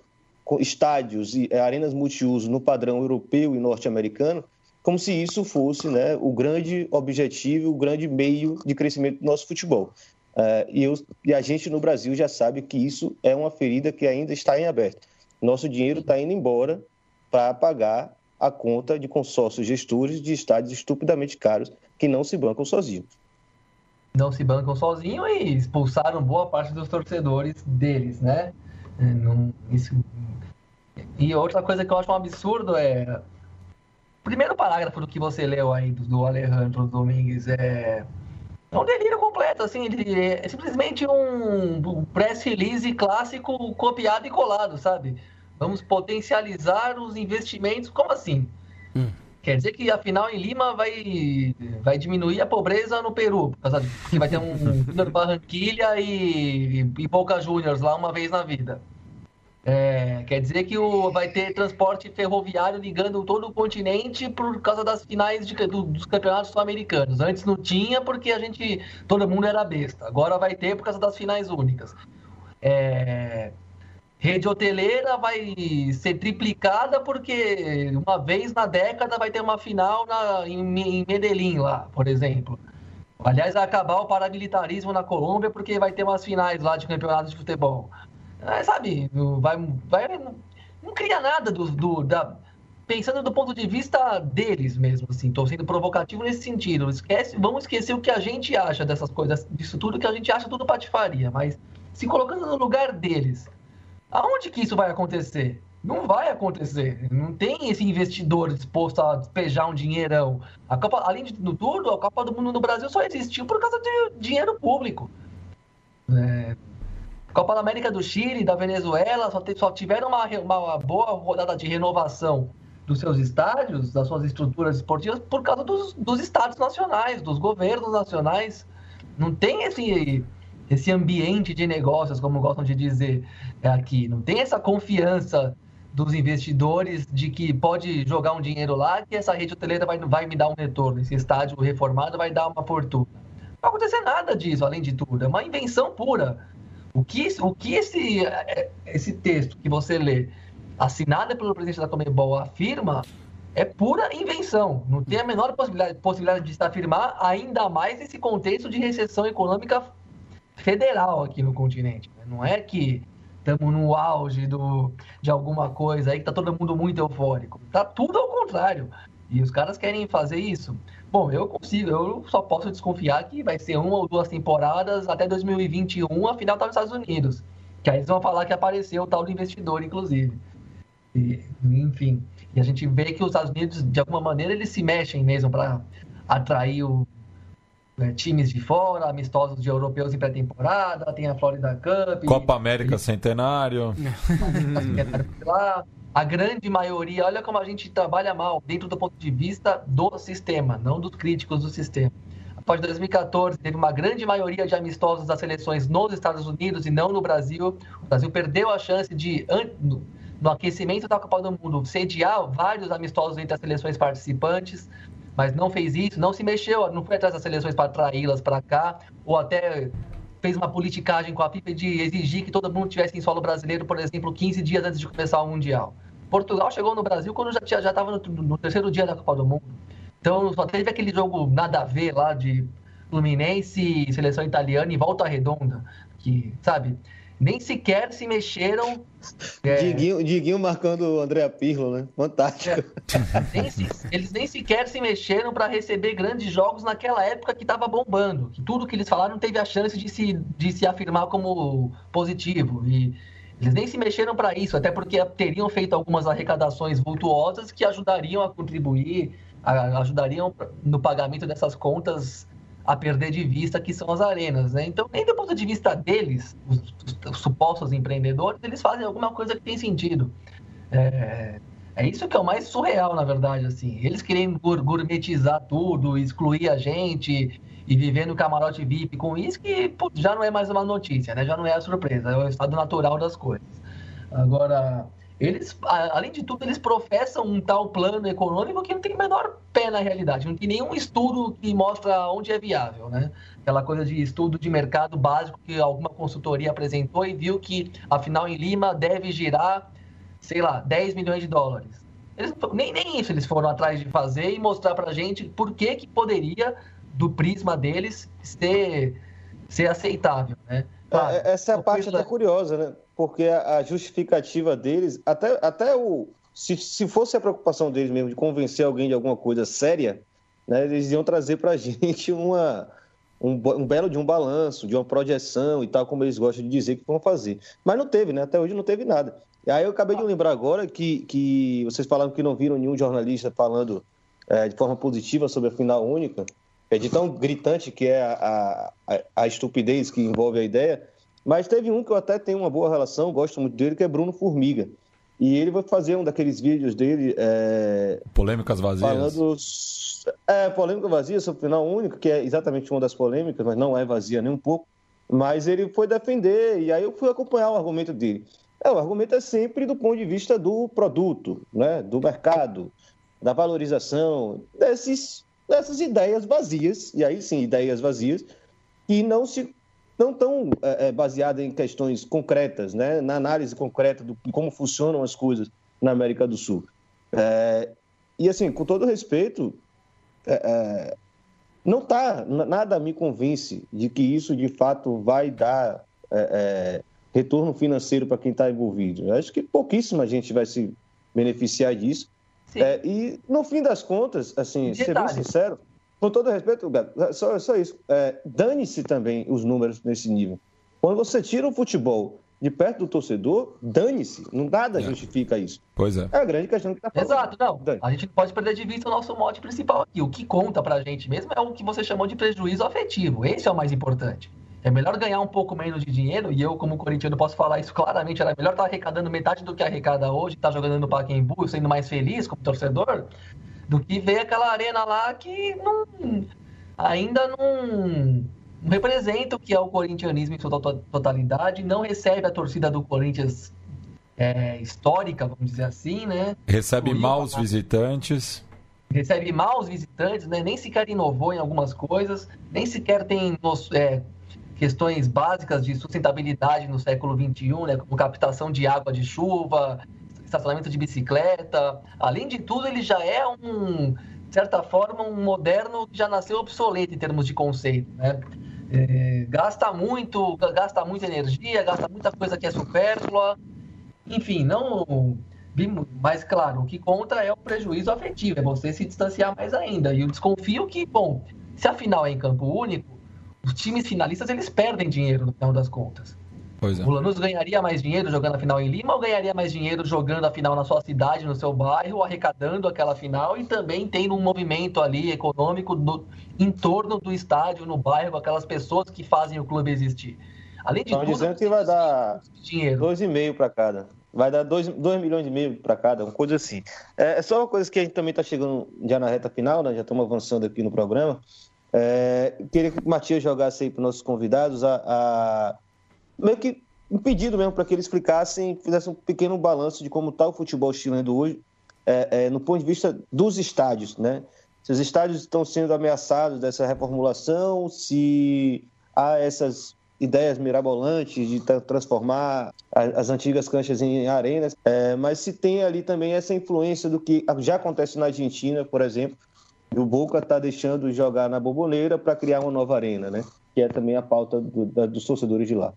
estádios e eh, arenas multiuso no padrão europeu e norte-americano, como se isso fosse né, o grande objetivo, o grande meio de crescimento do nosso futebol. Uh, e, eu, e a gente no Brasil já sabe que isso é uma ferida que ainda está em aberto. Nosso dinheiro está indo embora para pagar a conta de consórcios gestores de estádios estupidamente caros que não se bancam sozinhos. Não se bancam sozinhos e expulsaram boa parte dos torcedores deles, né? É, não, isso... E outra coisa que eu acho um absurdo é. primeiro parágrafo do que você leu aí do, do Alejandro Domingues é. É um delírio completo, assim, ele é simplesmente um press release clássico copiado e colado, sabe? Vamos potencializar os investimentos. Como assim? Hum. Quer dizer que afinal em Lima vai, vai diminuir a pobreza no Peru, por causa de, porque vai ter um (laughs) Júnior Barranquilha e, e Boca Juniors lá uma vez na vida. É, quer dizer que o, vai ter transporte ferroviário ligando todo o continente por causa das finais de, do, dos campeonatos sul-americanos. Antes não tinha porque a gente todo mundo era besta. Agora vai ter por causa das finais únicas. É, rede hoteleira vai ser triplicada porque uma vez na década vai ter uma final na, em, em Medellín lá, por exemplo. Aliás, vai acabar o paramilitarismo na Colômbia porque vai ter umas finais lá de campeonatos de futebol. É, sabe, vai, vai, não cria nada do, do, da, pensando do ponto de vista deles mesmo, assim, estou sendo provocativo nesse sentido. Esquece, vamos esquecer o que a gente acha dessas coisas, disso tudo que a gente acha tudo patifaria, mas se colocando no lugar deles, aonde que isso vai acontecer? Não vai acontecer. Não tem esse investidor disposto a despejar um dinheirão. A Copa, além de tudo, a Copa do Mundo no Brasil só existiu por causa de dinheiro público. É, Copa da América do Chile, da Venezuela, só, te, só tiveram uma, uma boa rodada de renovação dos seus estádios, das suas estruturas esportivas, por causa dos, dos estados nacionais, dos governos nacionais. Não tem esse, esse ambiente de negócios, como gostam de dizer aqui. Não tem essa confiança dos investidores de que pode jogar um dinheiro lá que essa rede hoteleira vai, vai me dar um retorno. Esse estádio reformado vai dar uma fortuna. Não vai acontecer nada disso, além de tudo. É uma invenção pura. O que, o que esse, é, esse texto que você lê, assinado pelo presidente da Comebol, afirma é pura invenção. Não tem a menor possibilidade, possibilidade de se afirmar, ainda mais nesse contexto de recessão econômica federal aqui no continente. Não é que estamos no auge do, de alguma coisa aí que tá todo mundo muito eufórico. Tá tudo ao contrário. E os caras querem fazer isso. Bom, eu consigo, eu só posso desconfiar que vai ser uma ou duas temporadas até 2021, a final tá nos Estados Unidos. Que aí eles vão falar que apareceu o tal do investidor, inclusive. E, enfim. E a gente vê que os Estados Unidos, de alguma maneira, eles se mexem mesmo para atrair o, é, times de fora, amistosos de europeus em pré-temporada, tem a Florida Cup. Copa América Centenário. (laughs) lá. A grande maioria, olha como a gente trabalha mal dentro do ponto de vista do sistema, não dos críticos do sistema. Após 2014, teve uma grande maioria de amistosos das seleções nos Estados Unidos e não no Brasil. O Brasil perdeu a chance de, no aquecimento da Copa do Mundo, sediar vários amistosos entre as seleções participantes mas não fez isso, não se mexeu, não foi atrás das seleções para atraí-las para cá, ou até fez uma politicagem com a FIFA de exigir que todo mundo tivesse em solo brasileiro, por exemplo, 15 dias antes de começar o Mundial. Portugal chegou no Brasil quando já estava já no, no, terceiro dia da Copa do Mundo. Então só teve aquele jogo nada a ver lá de Fluminense, seleção italiana e volta redonda, que, sabe, nem sequer se mexeram. É... Diguinho, Diguinho marcando o André Pirlo, né? Fantástico. É. Nem se, eles nem sequer se mexeram para receber grandes jogos naquela época que estava bombando. Que tudo que eles falaram teve a chance de se, de se afirmar como positivo. E eles nem se mexeram para isso, até porque teriam feito algumas arrecadações vultuosas que ajudariam a contribuir, a, ajudariam no pagamento dessas contas a perder de vista que são as arenas, né? Então, nem do ponto de vista deles, os, os supostos empreendedores, eles fazem alguma coisa que tem sentido. É, é isso que é o mais surreal, na verdade, assim. Eles querem gourmetizar tudo, excluir a gente e viver no camarote VIP com isso, que pô, já não é mais uma notícia, né? Já não é a surpresa, é o estado natural das coisas. Agora, eles, além de tudo, eles professam um tal plano econômico que não tem o menor pé na realidade, não tem nenhum estudo que mostra onde é viável, né? Aquela coisa de estudo de mercado básico que alguma consultoria apresentou e viu que, afinal, em Lima deve girar, sei lá, 10 milhões de dólares. Eles, nem, nem isso eles foram atrás de fazer e mostrar pra gente por que, que poderia, do prisma deles, ser, ser aceitável, né? Claro, essa é a parte até curiosa, né? porque a, justificativa deles, até, até o. Se, se fosse a preocupação deles mesmo de convencer alguém de alguma coisa séria, né, eles iam trazer para a (laughs) gente uma, um, um, belo de um balanço, de uma projeção e tal, como eles gostam de dizer que vão fazer. Mas não teve, né? Até hoje não teve nada. E aí eu acabei de lembrar agora que, que vocês falaram que não viram nenhum jornalista falando é, de forma positiva sobre a final única. É de tão gritante que é a, a, a estupidez que envolve a ideia. Mas teve um que eu até tenho uma boa relação, gosto muito dele, que é Bruno Formiga. E ele vai fazer um daqueles vídeos dele. É... Polêmicas vazias. Falando. É, polêmica vazia o final único, que é exatamente uma das polêmicas, mas não é vazia nem um pouco. Mas ele foi defender, e aí eu fui acompanhar o argumento dele. É, o argumento é sempre do ponto de vista do produto, né? do mercado, da valorização, desses, dessas ideias vazias, e aí sim, ideias vazias, que não se não tão é, é, baseada em questões concretas, né? na análise concreta de como funcionam as coisas na América do Sul. É, e assim, com todo respeito, é, é não tá, nada me convence de que isso de fato vai dar é, retorno financeiro para quem está envolvido. Eu acho que pouquíssima gente vai se beneficiar disso. E no fim das contas, assim, ser bem sincero, com todo respeito, Beto, só, só isso. É, Dane-se também os números nesse nível. Quando você tira o futebol de perto do torcedor, dane-se. Nada é. justifica isso. Pois é. É a grande questão que está falando. Exato, não. Dane. A gente não pode perder de vista o nosso mote principal aqui. O que conta pra gente mesmo é o que você chamou de prejuízo afetivo. Esse é o mais importante. É melhor ganhar um pouco menos de dinheiro, e eu, como corintiano, posso falar isso claramente. Era melhor estar tá arrecadando metade do que arrecada hoje, estar tá jogando no Pacaembu, sendo mais feliz como torcedor, do que ver aquela arena lá que não, ainda não, não representa o que é o corintianismo em sua totalidade, não recebe a torcida do Corinthians é, histórica, vamos dizer assim, né? Recebe maus visitantes. Recebe maus visitantes, né? Nem sequer inovou em algumas coisas, nem sequer tem é, questões básicas de sustentabilidade no século XXI, né? Como captação de água de chuva, estacionamento de bicicleta. Além de tudo, ele já é um, de certa forma, um moderno que já nasceu obsoleto em termos de conceito, né? é, gasta muito, gasta muita energia, gasta muita coisa que é supérflua. Enfim, não. Mas, claro, o que conta é o prejuízo afetivo, é você se distanciar mais ainda. E eu desconfio que, bom, se a final é em campo único, os times finalistas eles perdem dinheiro no final das contas. Pois é. O Lanús ganharia mais dinheiro jogando a final em Lima ou ganharia mais dinheiro jogando a final na sua cidade, no seu bairro, arrecadando aquela final e também tendo um movimento ali econômico no, em torno do estádio, no bairro, aquelas pessoas que fazem o clube existir. Além de Estão tudo, dizendo que vai dar dinheiro. dois e meio para cada. Vai dar 2 milhões e meio para cada, uma coisa assim. É, é, só uma coisa que a gente também está chegando já na reta final, né? já estamos avançando aqui no programa. É, queria que o Matias jogasse aí para os nossos convidados a, a meio que um pedido mesmo para que eles explicassem, fizessem um pequeno balanço de como está o futebol chileno hoje, é, é, no ponto de vista dos estádios, né? Se os estádios estão sendo ameaçados dessa reformulação, se há essas ideias mirabolantes de transformar as antigas canchas em arenas, é, mas se tem ali também essa influência do que já acontece na Argentina, por exemplo, o Boca está deixando de jogar na Boboneira para criar uma nova arena, né? Que é também a pauta do, da, dos torcedores de lá.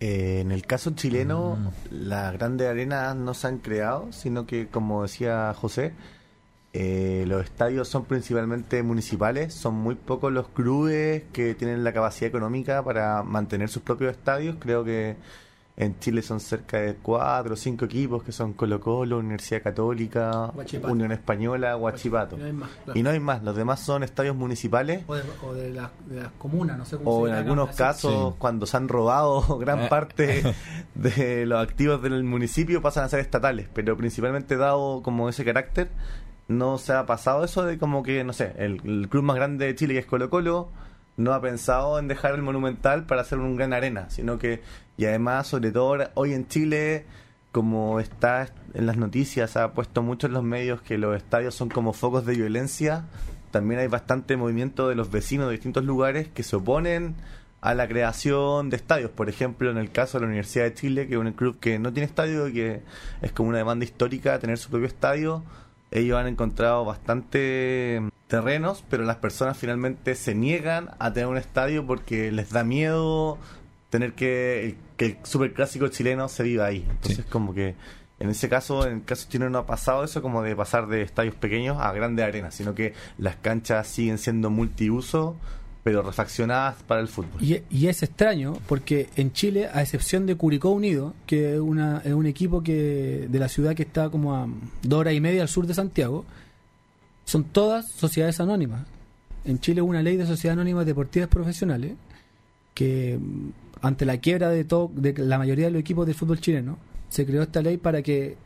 Eh, en el caso chileno, mm. las grandes arenas no se han creado, sino que, como decía José, eh, los estadios son principalmente municipales, son muy pocos los clubes que tienen la capacidad económica para mantener sus propios estadios. Creo que en Chile son cerca de cuatro o cinco equipos que son Colo Colo, Universidad Católica, Unión Española, Huachipato. Y no, hay más, los demás son estadios municipales. O de, las comunas, no sé cómo O en algunos casos, cuando se han robado (laughs) gran eh. parte (laughs) de los activos del municipio, pasan a ser estatales. Pero principalmente dado como ese carácter, no se ha pasado eso de como que, no sé, el, el club más grande de Chile que es Colo Colo no ha pensado en dejar el Monumental para hacer un gran arena, sino que, y además, sobre todo hoy en Chile, como está en las noticias, ha puesto mucho en los medios que los estadios son como focos de violencia, también hay bastante movimiento de los vecinos de distintos lugares que se oponen a la creación de estadios. Por ejemplo, en el caso de la Universidad de Chile, que es un club que no tiene estadio y que es como una demanda histórica tener su propio estadio, ellos han encontrado bastante terrenos, pero las personas finalmente se niegan a tener un estadio porque les da miedo tener que, que el superclásico chileno se viva ahí. Entonces, como que en ese caso, en el caso chileno no ha pasado eso como de pasar de estadios pequeños a grandes arenas, sino que las canchas siguen siendo multiuso, pero refaccionadas para el fútbol. Y, y, es extraño porque en Chile, a excepción de Curicó Unido, que es, una, es un equipo que de la ciudad que está como a dos horas y media al sur de Santiago, son todas sociedades anónimas. En Chile hubo una ley de sociedades anónimas deportivas profesionales que mm, ante la quiebra de todo de la mayoría de los equipos de fútbol chileno se creó esta ley para que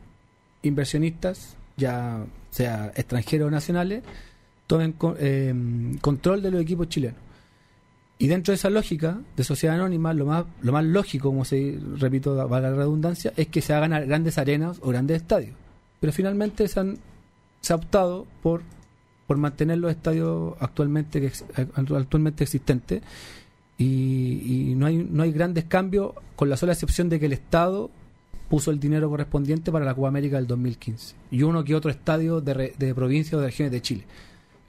inversionistas ya sea extranjeros o nacionales tomen eh, control de los equipos chilenos y dentro de esa lógica de sociedad anónima lo más lo más lógico como se repito valga la redundancia es que se hagan grandes arenas o grandes estadios pero finalmente se han se ha optado por, por mantener los estadios actualmente, eh, actualmente existentes y, no, hay, no hay grandes cambios, con la sola excepción de que el Estado puso el dinero correspondiente para la Copa América del 2015 y uno que otro estadio de, de provincias o de regiones de Chile.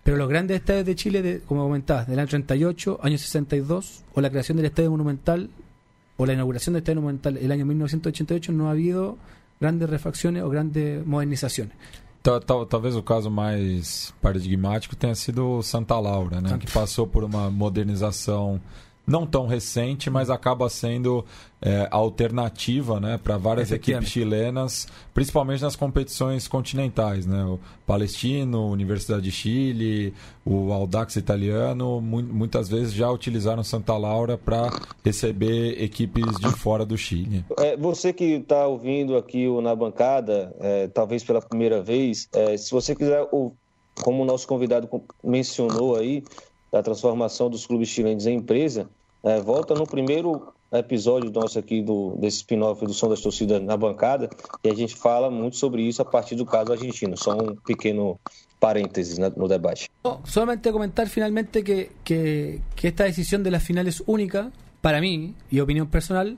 Pero los grandes estadios de Chile, de, como comentabas, del año 38, año 62, o la creación del Estadio Monumental, o la inauguración del Estadio Monumental el año 1988, no ha habido grandes refacciones o grandes modernizaciones. Talvez o caso mais paradigmático tenha sido Santa Laura, né? Que passou por uma modernização não tão recente, mas acaba sendo é, alternativa né, para várias equipes chilenas, principalmente nas competições continentais. Né? O Palestino, Universidade de Chile, o Audax italiano, mu muitas vezes já utilizaram Santa Laura para receber equipes de fora do Chile. É, você que está ouvindo aqui na bancada, é, talvez pela primeira vez, é, se você quiser, como o nosso convidado mencionou aí, da transformação dos clubes chilenos em empresa, é, volta no primeiro episódio nosso aqui do, desse spin-off do Som das Torcidas na bancada e a gente fala muito sobre isso a partir do caso argentino. Só um pequeno paréntesis no debate. No, solamente comentar finalmente que, que, que, esta decisión de las finales única, para mí y opinión personal,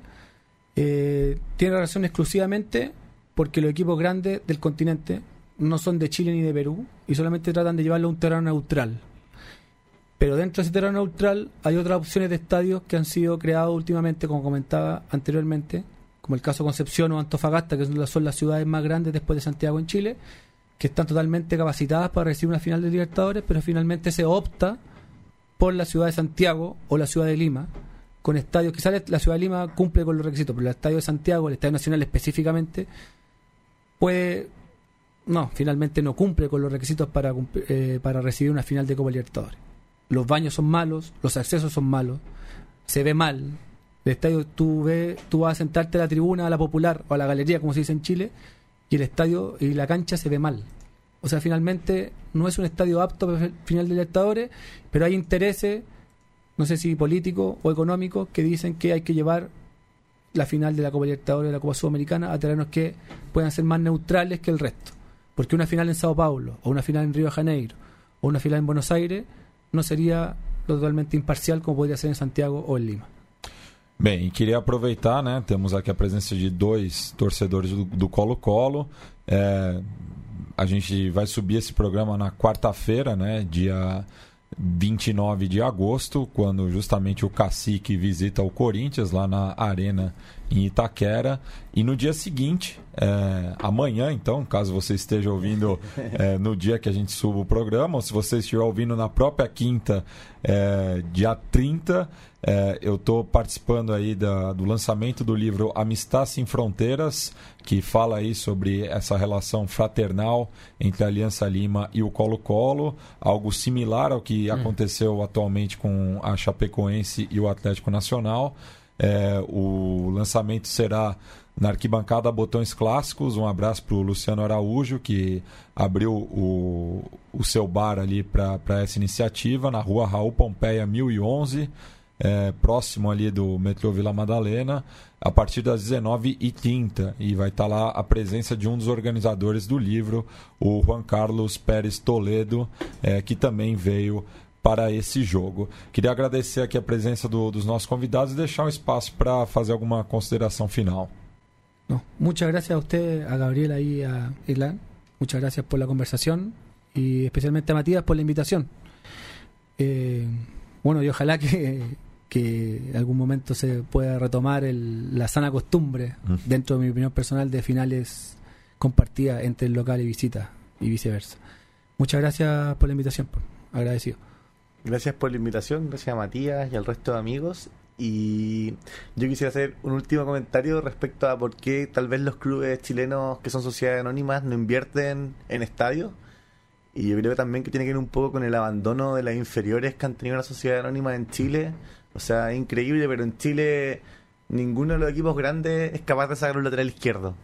eh, tiene exclusivamente porque los equipos grandes del continente no son de Chile ni de Perú y solamente tratan de llevarlo a un terreno neutral Pero dentro de ese terreno neutral hay otras opciones de estadios que han sido creados últimamente, como comentaba anteriormente, como el caso Concepción o Antofagasta, que son las, ciudades más grandes después de Santiago en Chile, que están totalmente capacitadas para recibir una final de Libertadores, pero finalmente se opta por la ciudad de Santiago o la ciudad de Lima, con estadios, quizás la ciudad de Lima cumple con los requisitos, pero el estadio de Santiago, el estadio nacional específicamente, puede, no, finalmente no cumple con los requisitos para, eh, para recibir una final de Copa Libertadores. Los baños son malos, los accesos son malos, se ve mal. El estadio, tú, ves, tú vas a sentarte a la tribuna, a la popular o a la galería, como se dice en Chile, y el estadio y la cancha se ve mal. O sea, finalmente no es un estadio apto para el final de Libertadores, pero hay intereses, no sé si políticos o económicos, que dicen que hay que llevar la final de la Copa Libertadores de la Copa Sudamericana a terrenos que puedan ser más neutrales que el resto. Porque una final en Sao Paulo, o una final en Río de Janeiro, o una final en Buenos Aires, no sería totalmente imparcial como podría ser en Santiago o en Lima. Bem, queria aproveitar, né? Temos aqui a presença de dois torcedores do do Colo-Colo. É, a gente vai subir esse programa na quarta-feira, né? Dia 29 de agosto, quando justamente o Cacique visita o Corinthians lá na Arena em Itaquera. E no dia seguinte, é, amanhã, então, caso você esteja ouvindo é, no dia que a gente suba o programa, ou se você estiver ouvindo na própria quinta, é, dia 30, é, eu estou participando aí da, do lançamento do livro Amistad Sem Fronteiras, que fala aí sobre essa relação fraternal entre a Aliança Lima e o Colo-Colo, algo similar ao que aconteceu atualmente com a Chapecoense e o Atlético Nacional. É, o lançamento será na arquibancada Botões Clássicos. Um abraço para o Luciano Araújo, que abriu o, o seu bar ali para essa iniciativa, na rua Raul Pompeia 1011, é, próximo ali do metrô Vila Madalena, a partir das 19h30. E vai estar lá a presença de um dos organizadores do livro, o Juan Carlos Pérez Toledo, é, que também veio para esse jogo. Queria agradecer aqui a presença do- dos nossos convidados e deixar um espaço para fazer alguma consideração final. No, muchas gracias a usted, a Gabriela y a Irlan. Muchas gracias por la conversación y especialmente a Matías por la invitación. Eh, bueno, y ojalá que, que en algún momento se pueda retomar el- la sana costumbre, Mm. dentro de mi opinión personal, de finales compartidas entre el local y visita y viceversa. Muchas gracias por la invitación, pues. agradecido. Gracias por la invitación, gracias a Matías y al resto de amigos. Y yo quisiera hacer un último comentario respecto a por qué tal vez los clubes chilenos que son sociedades anónimas no invierten en estadios. Y yo creo también que tiene que ver un poco con el abandono de las inferiores que han tenido las sociedades anónimas en Chile. O sea, es increíble, pero en Chile ninguno de los equipos grandes es capaz de sacar un lateral izquierdo.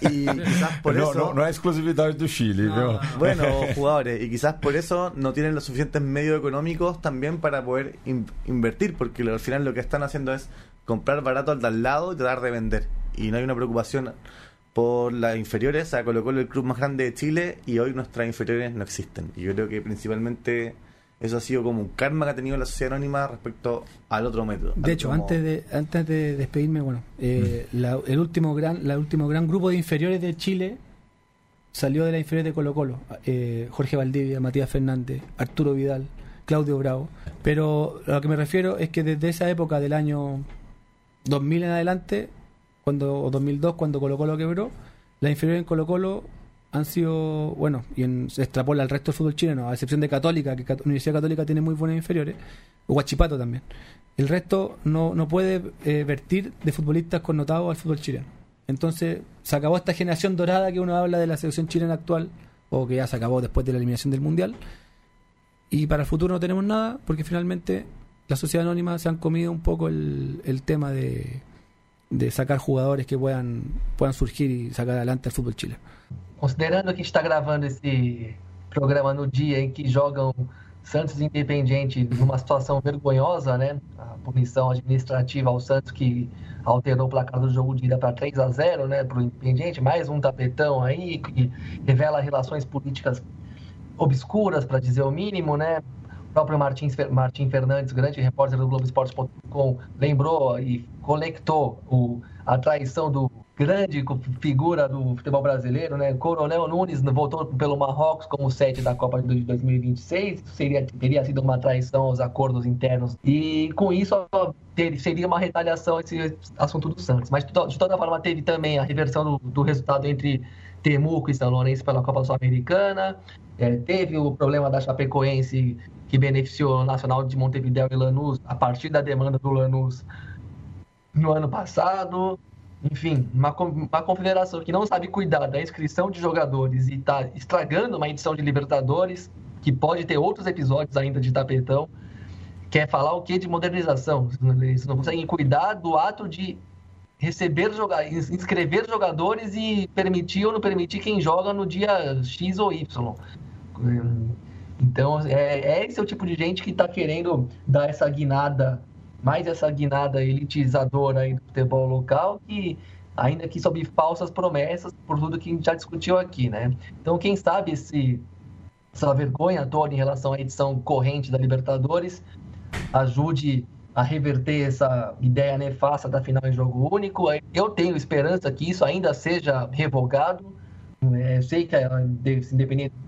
Y quizás por no, eso... no, não é exclusividade do Chile? Bueno, jugadores, y quizás por eso no tienen los suficientes medios económicos también para poder in- invertir, porque al final lo que están haciendo es comprar barato al de al lado y tratar de vender. Y no hay una preocupación por las inferiores, o sea, Colo Colo el club más grande de Chile y hoy nuestras inferiores no existen. Y yo creo que principalmente eso ha sido como un karma que ha tenido la sociedad anónima respecto al otro método. De hecho, como- antes de antes de despedirme, bueno, eh, la- el último gran la último gran grupo de inferiores de Chile salió de la inferior de Colo Colo. Eh, Jorge Valdivia, Matías Fernández, Arturo Vidal, Claudio Bravo. Pero a lo que me refiero es que desde esa época del año 2000 en adelante, cuando o 2002 cuando Colo Colo quebró, las inferiores en Colo Colo han sido, bueno, y en, se extrapola al resto del fútbol chileno, a excepción de Católica, que Cat- Universidad Católica tiene muy buenas inferiores, o Guachipato también. El resto no, no puede eh, vertir de futbolistas connotados al fútbol chileno. Entonces, se acabó esta generación dorada que uno habla de la selección chilena actual, o que ya se acabó después de la eliminación del Mundial. Y para el futuro no tenemos nada, porque finalmente la sociedad anónima se han comido un poco el, el tema de, de sacar jugadores que puedan, puedan surgir y sacar adelante al fútbol chileno. Considerando que está gravando esse programa no dia em que jogam Santos e Independiente numa situação vergonhosa, né? A punição administrativa ao Santos que alterou o placar do jogo de ida para 3 a 0 né, para o Independiente, mais um tapetão aí que revela relações políticas obscuras, para dizer o mínimo, né? Próprio Martins, Martim Fernandes, grande repórter do Globoesporte.com, lembrou e conectou o, a traição do grande figura do futebol brasileiro, né? Coronel Nunes voltou pelo Marrocos como sede da Copa de 2026, seria teria sido uma traição aos acordos internos e com isso seria uma retaliação esse assunto do Santos. Mas de toda forma teve também a reversão do, do resultado entre Temuco e São Lourenço pela Copa Sul-Americana, é, teve o problema da Chapecoense que beneficiou o Nacional de Montevideo e Lanús a partir da demanda do Lanús no ano passado. Enfim, uma, uma confederação que não sabe cuidar da inscrição de jogadores e está estragando uma edição de Libertadores, que pode ter outros episódios ainda de tapetão. Quer falar o que de modernização? Eles não conseguem cuidar do ato de receber jogadores, inscrever jogadores e permitir ou não permitir quem joga no dia X ou Y. Então, é, é esse é o tipo de gente que está querendo dar essa guinada mais essa guinada elitizadora aí do futebol local, que ainda que sob falsas promessas, por tudo que a gente já discutiu aqui, né? Então, quem sabe esse, essa vergonha toda em relação à edição corrente da Libertadores ajude a reverter essa ideia nefasta da final em jogo único. Eu tenho esperança que isso ainda seja revogado. É, sei que, independente de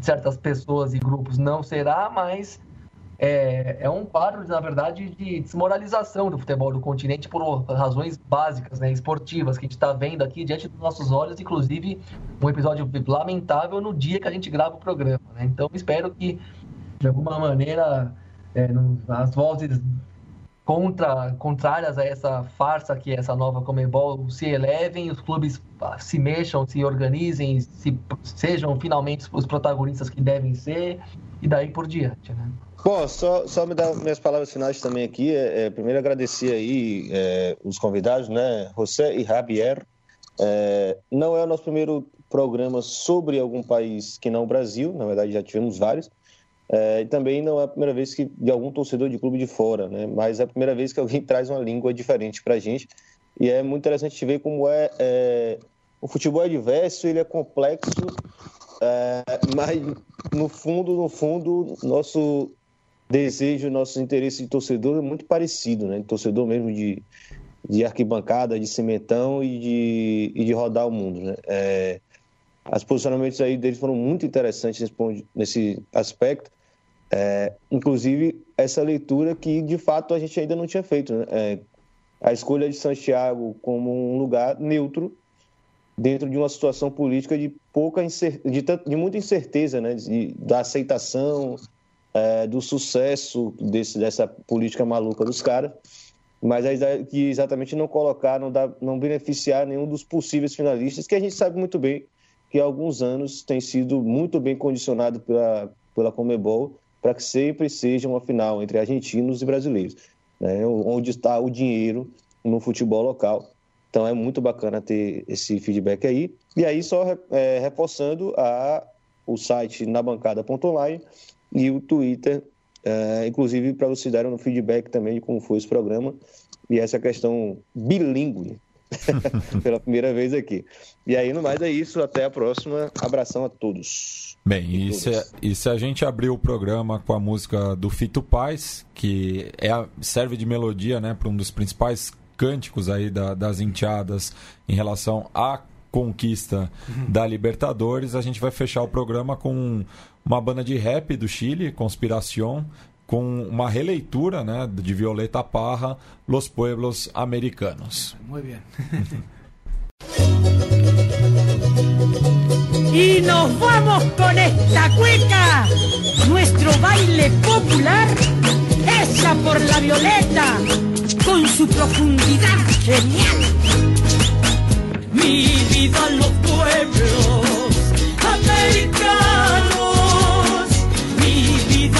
certas pessoas e grupos, não será, mas é, é um quadro, na verdade, de desmoralização do futebol do continente por razões básicas, né, esportivas, que a gente está vendo aqui diante dos nossos olhos, inclusive um episódio lamentável no dia que a gente grava o programa. Né? Então, espero que, de alguma maneira, é, as vozes contra, contrárias a essa farsa que é essa nova Comebol se elevem, os clubes ah, se mexam, se organizem, se, sejam finalmente os protagonistas que devem ser, e daí por diante. Né? Bom, só, só me dar minhas palavras finais também aqui. É, é, primeiro agradecer aí é, os convidados, né? José e Javier. É, não é o nosso primeiro programa sobre algum país que não o Brasil, na verdade já tivemos vários. É, e também não é a primeira vez que de algum torcedor de clube de fora, né? Mas é a primeira vez que alguém (laughs) traz uma língua diferente para a gente. E é muito interessante ver como é, é o futebol é diverso, ele é complexo, é, mas no fundo, no fundo, nosso desejo, nosso interesse de torcedor é muito parecido, né? Torcedor mesmo de, de arquibancada, de cimentão e de, e de rodar o mundo, né? É, os posicionamentos aí deles foram muito interessantes nesse aspecto. É, inclusive, essa leitura que, de fato, a gente ainda não tinha feito. Né? É, a escolha de Santiago como um lugar neutro dentro de uma situação política de pouca de, de muita incerteza, né? De, da aceitação, é, do sucesso desse, dessa política maluca dos caras, mas que exatamente não colocaram, não beneficiar nenhum dos possíveis finalistas, que a gente sabe muito bem que há alguns anos tem sido muito bem condicionado pela, pela Comebol para que sempre seja uma final entre argentinos e brasileiros, né? onde está o dinheiro no futebol local. Então é muito bacana ter esse feedback aí. E aí, só é, reforçando a, o site nabancada.online, e o Twitter, é, inclusive para vocês darem um feedback também de como foi esse programa e essa questão bilíngue (laughs) pela primeira vez aqui. E aí, no mais é isso, até a próxima. Abração a todos. Bem, e se, e se, a gente abrir o programa com a música do Fito Paz, que é a, serve de melodia né, para um dos principais cânticos aí da, das enteadas em relação à conquista uhum. da Libertadores, a gente vai fechar o programa com uma banda de rap do Chile, Conspiración, com uma releitura né, de Violeta Parra, Los Pueblos Americanos. Muy bien. (laughs) Y nos vamos con esta cueca, nuestro baile popular, hecha por la Violeta, con su profundidad genial. Mi vida los pueblos americanos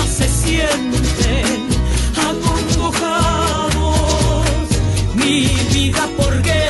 se sienten acongojados. Mi vida por guetos,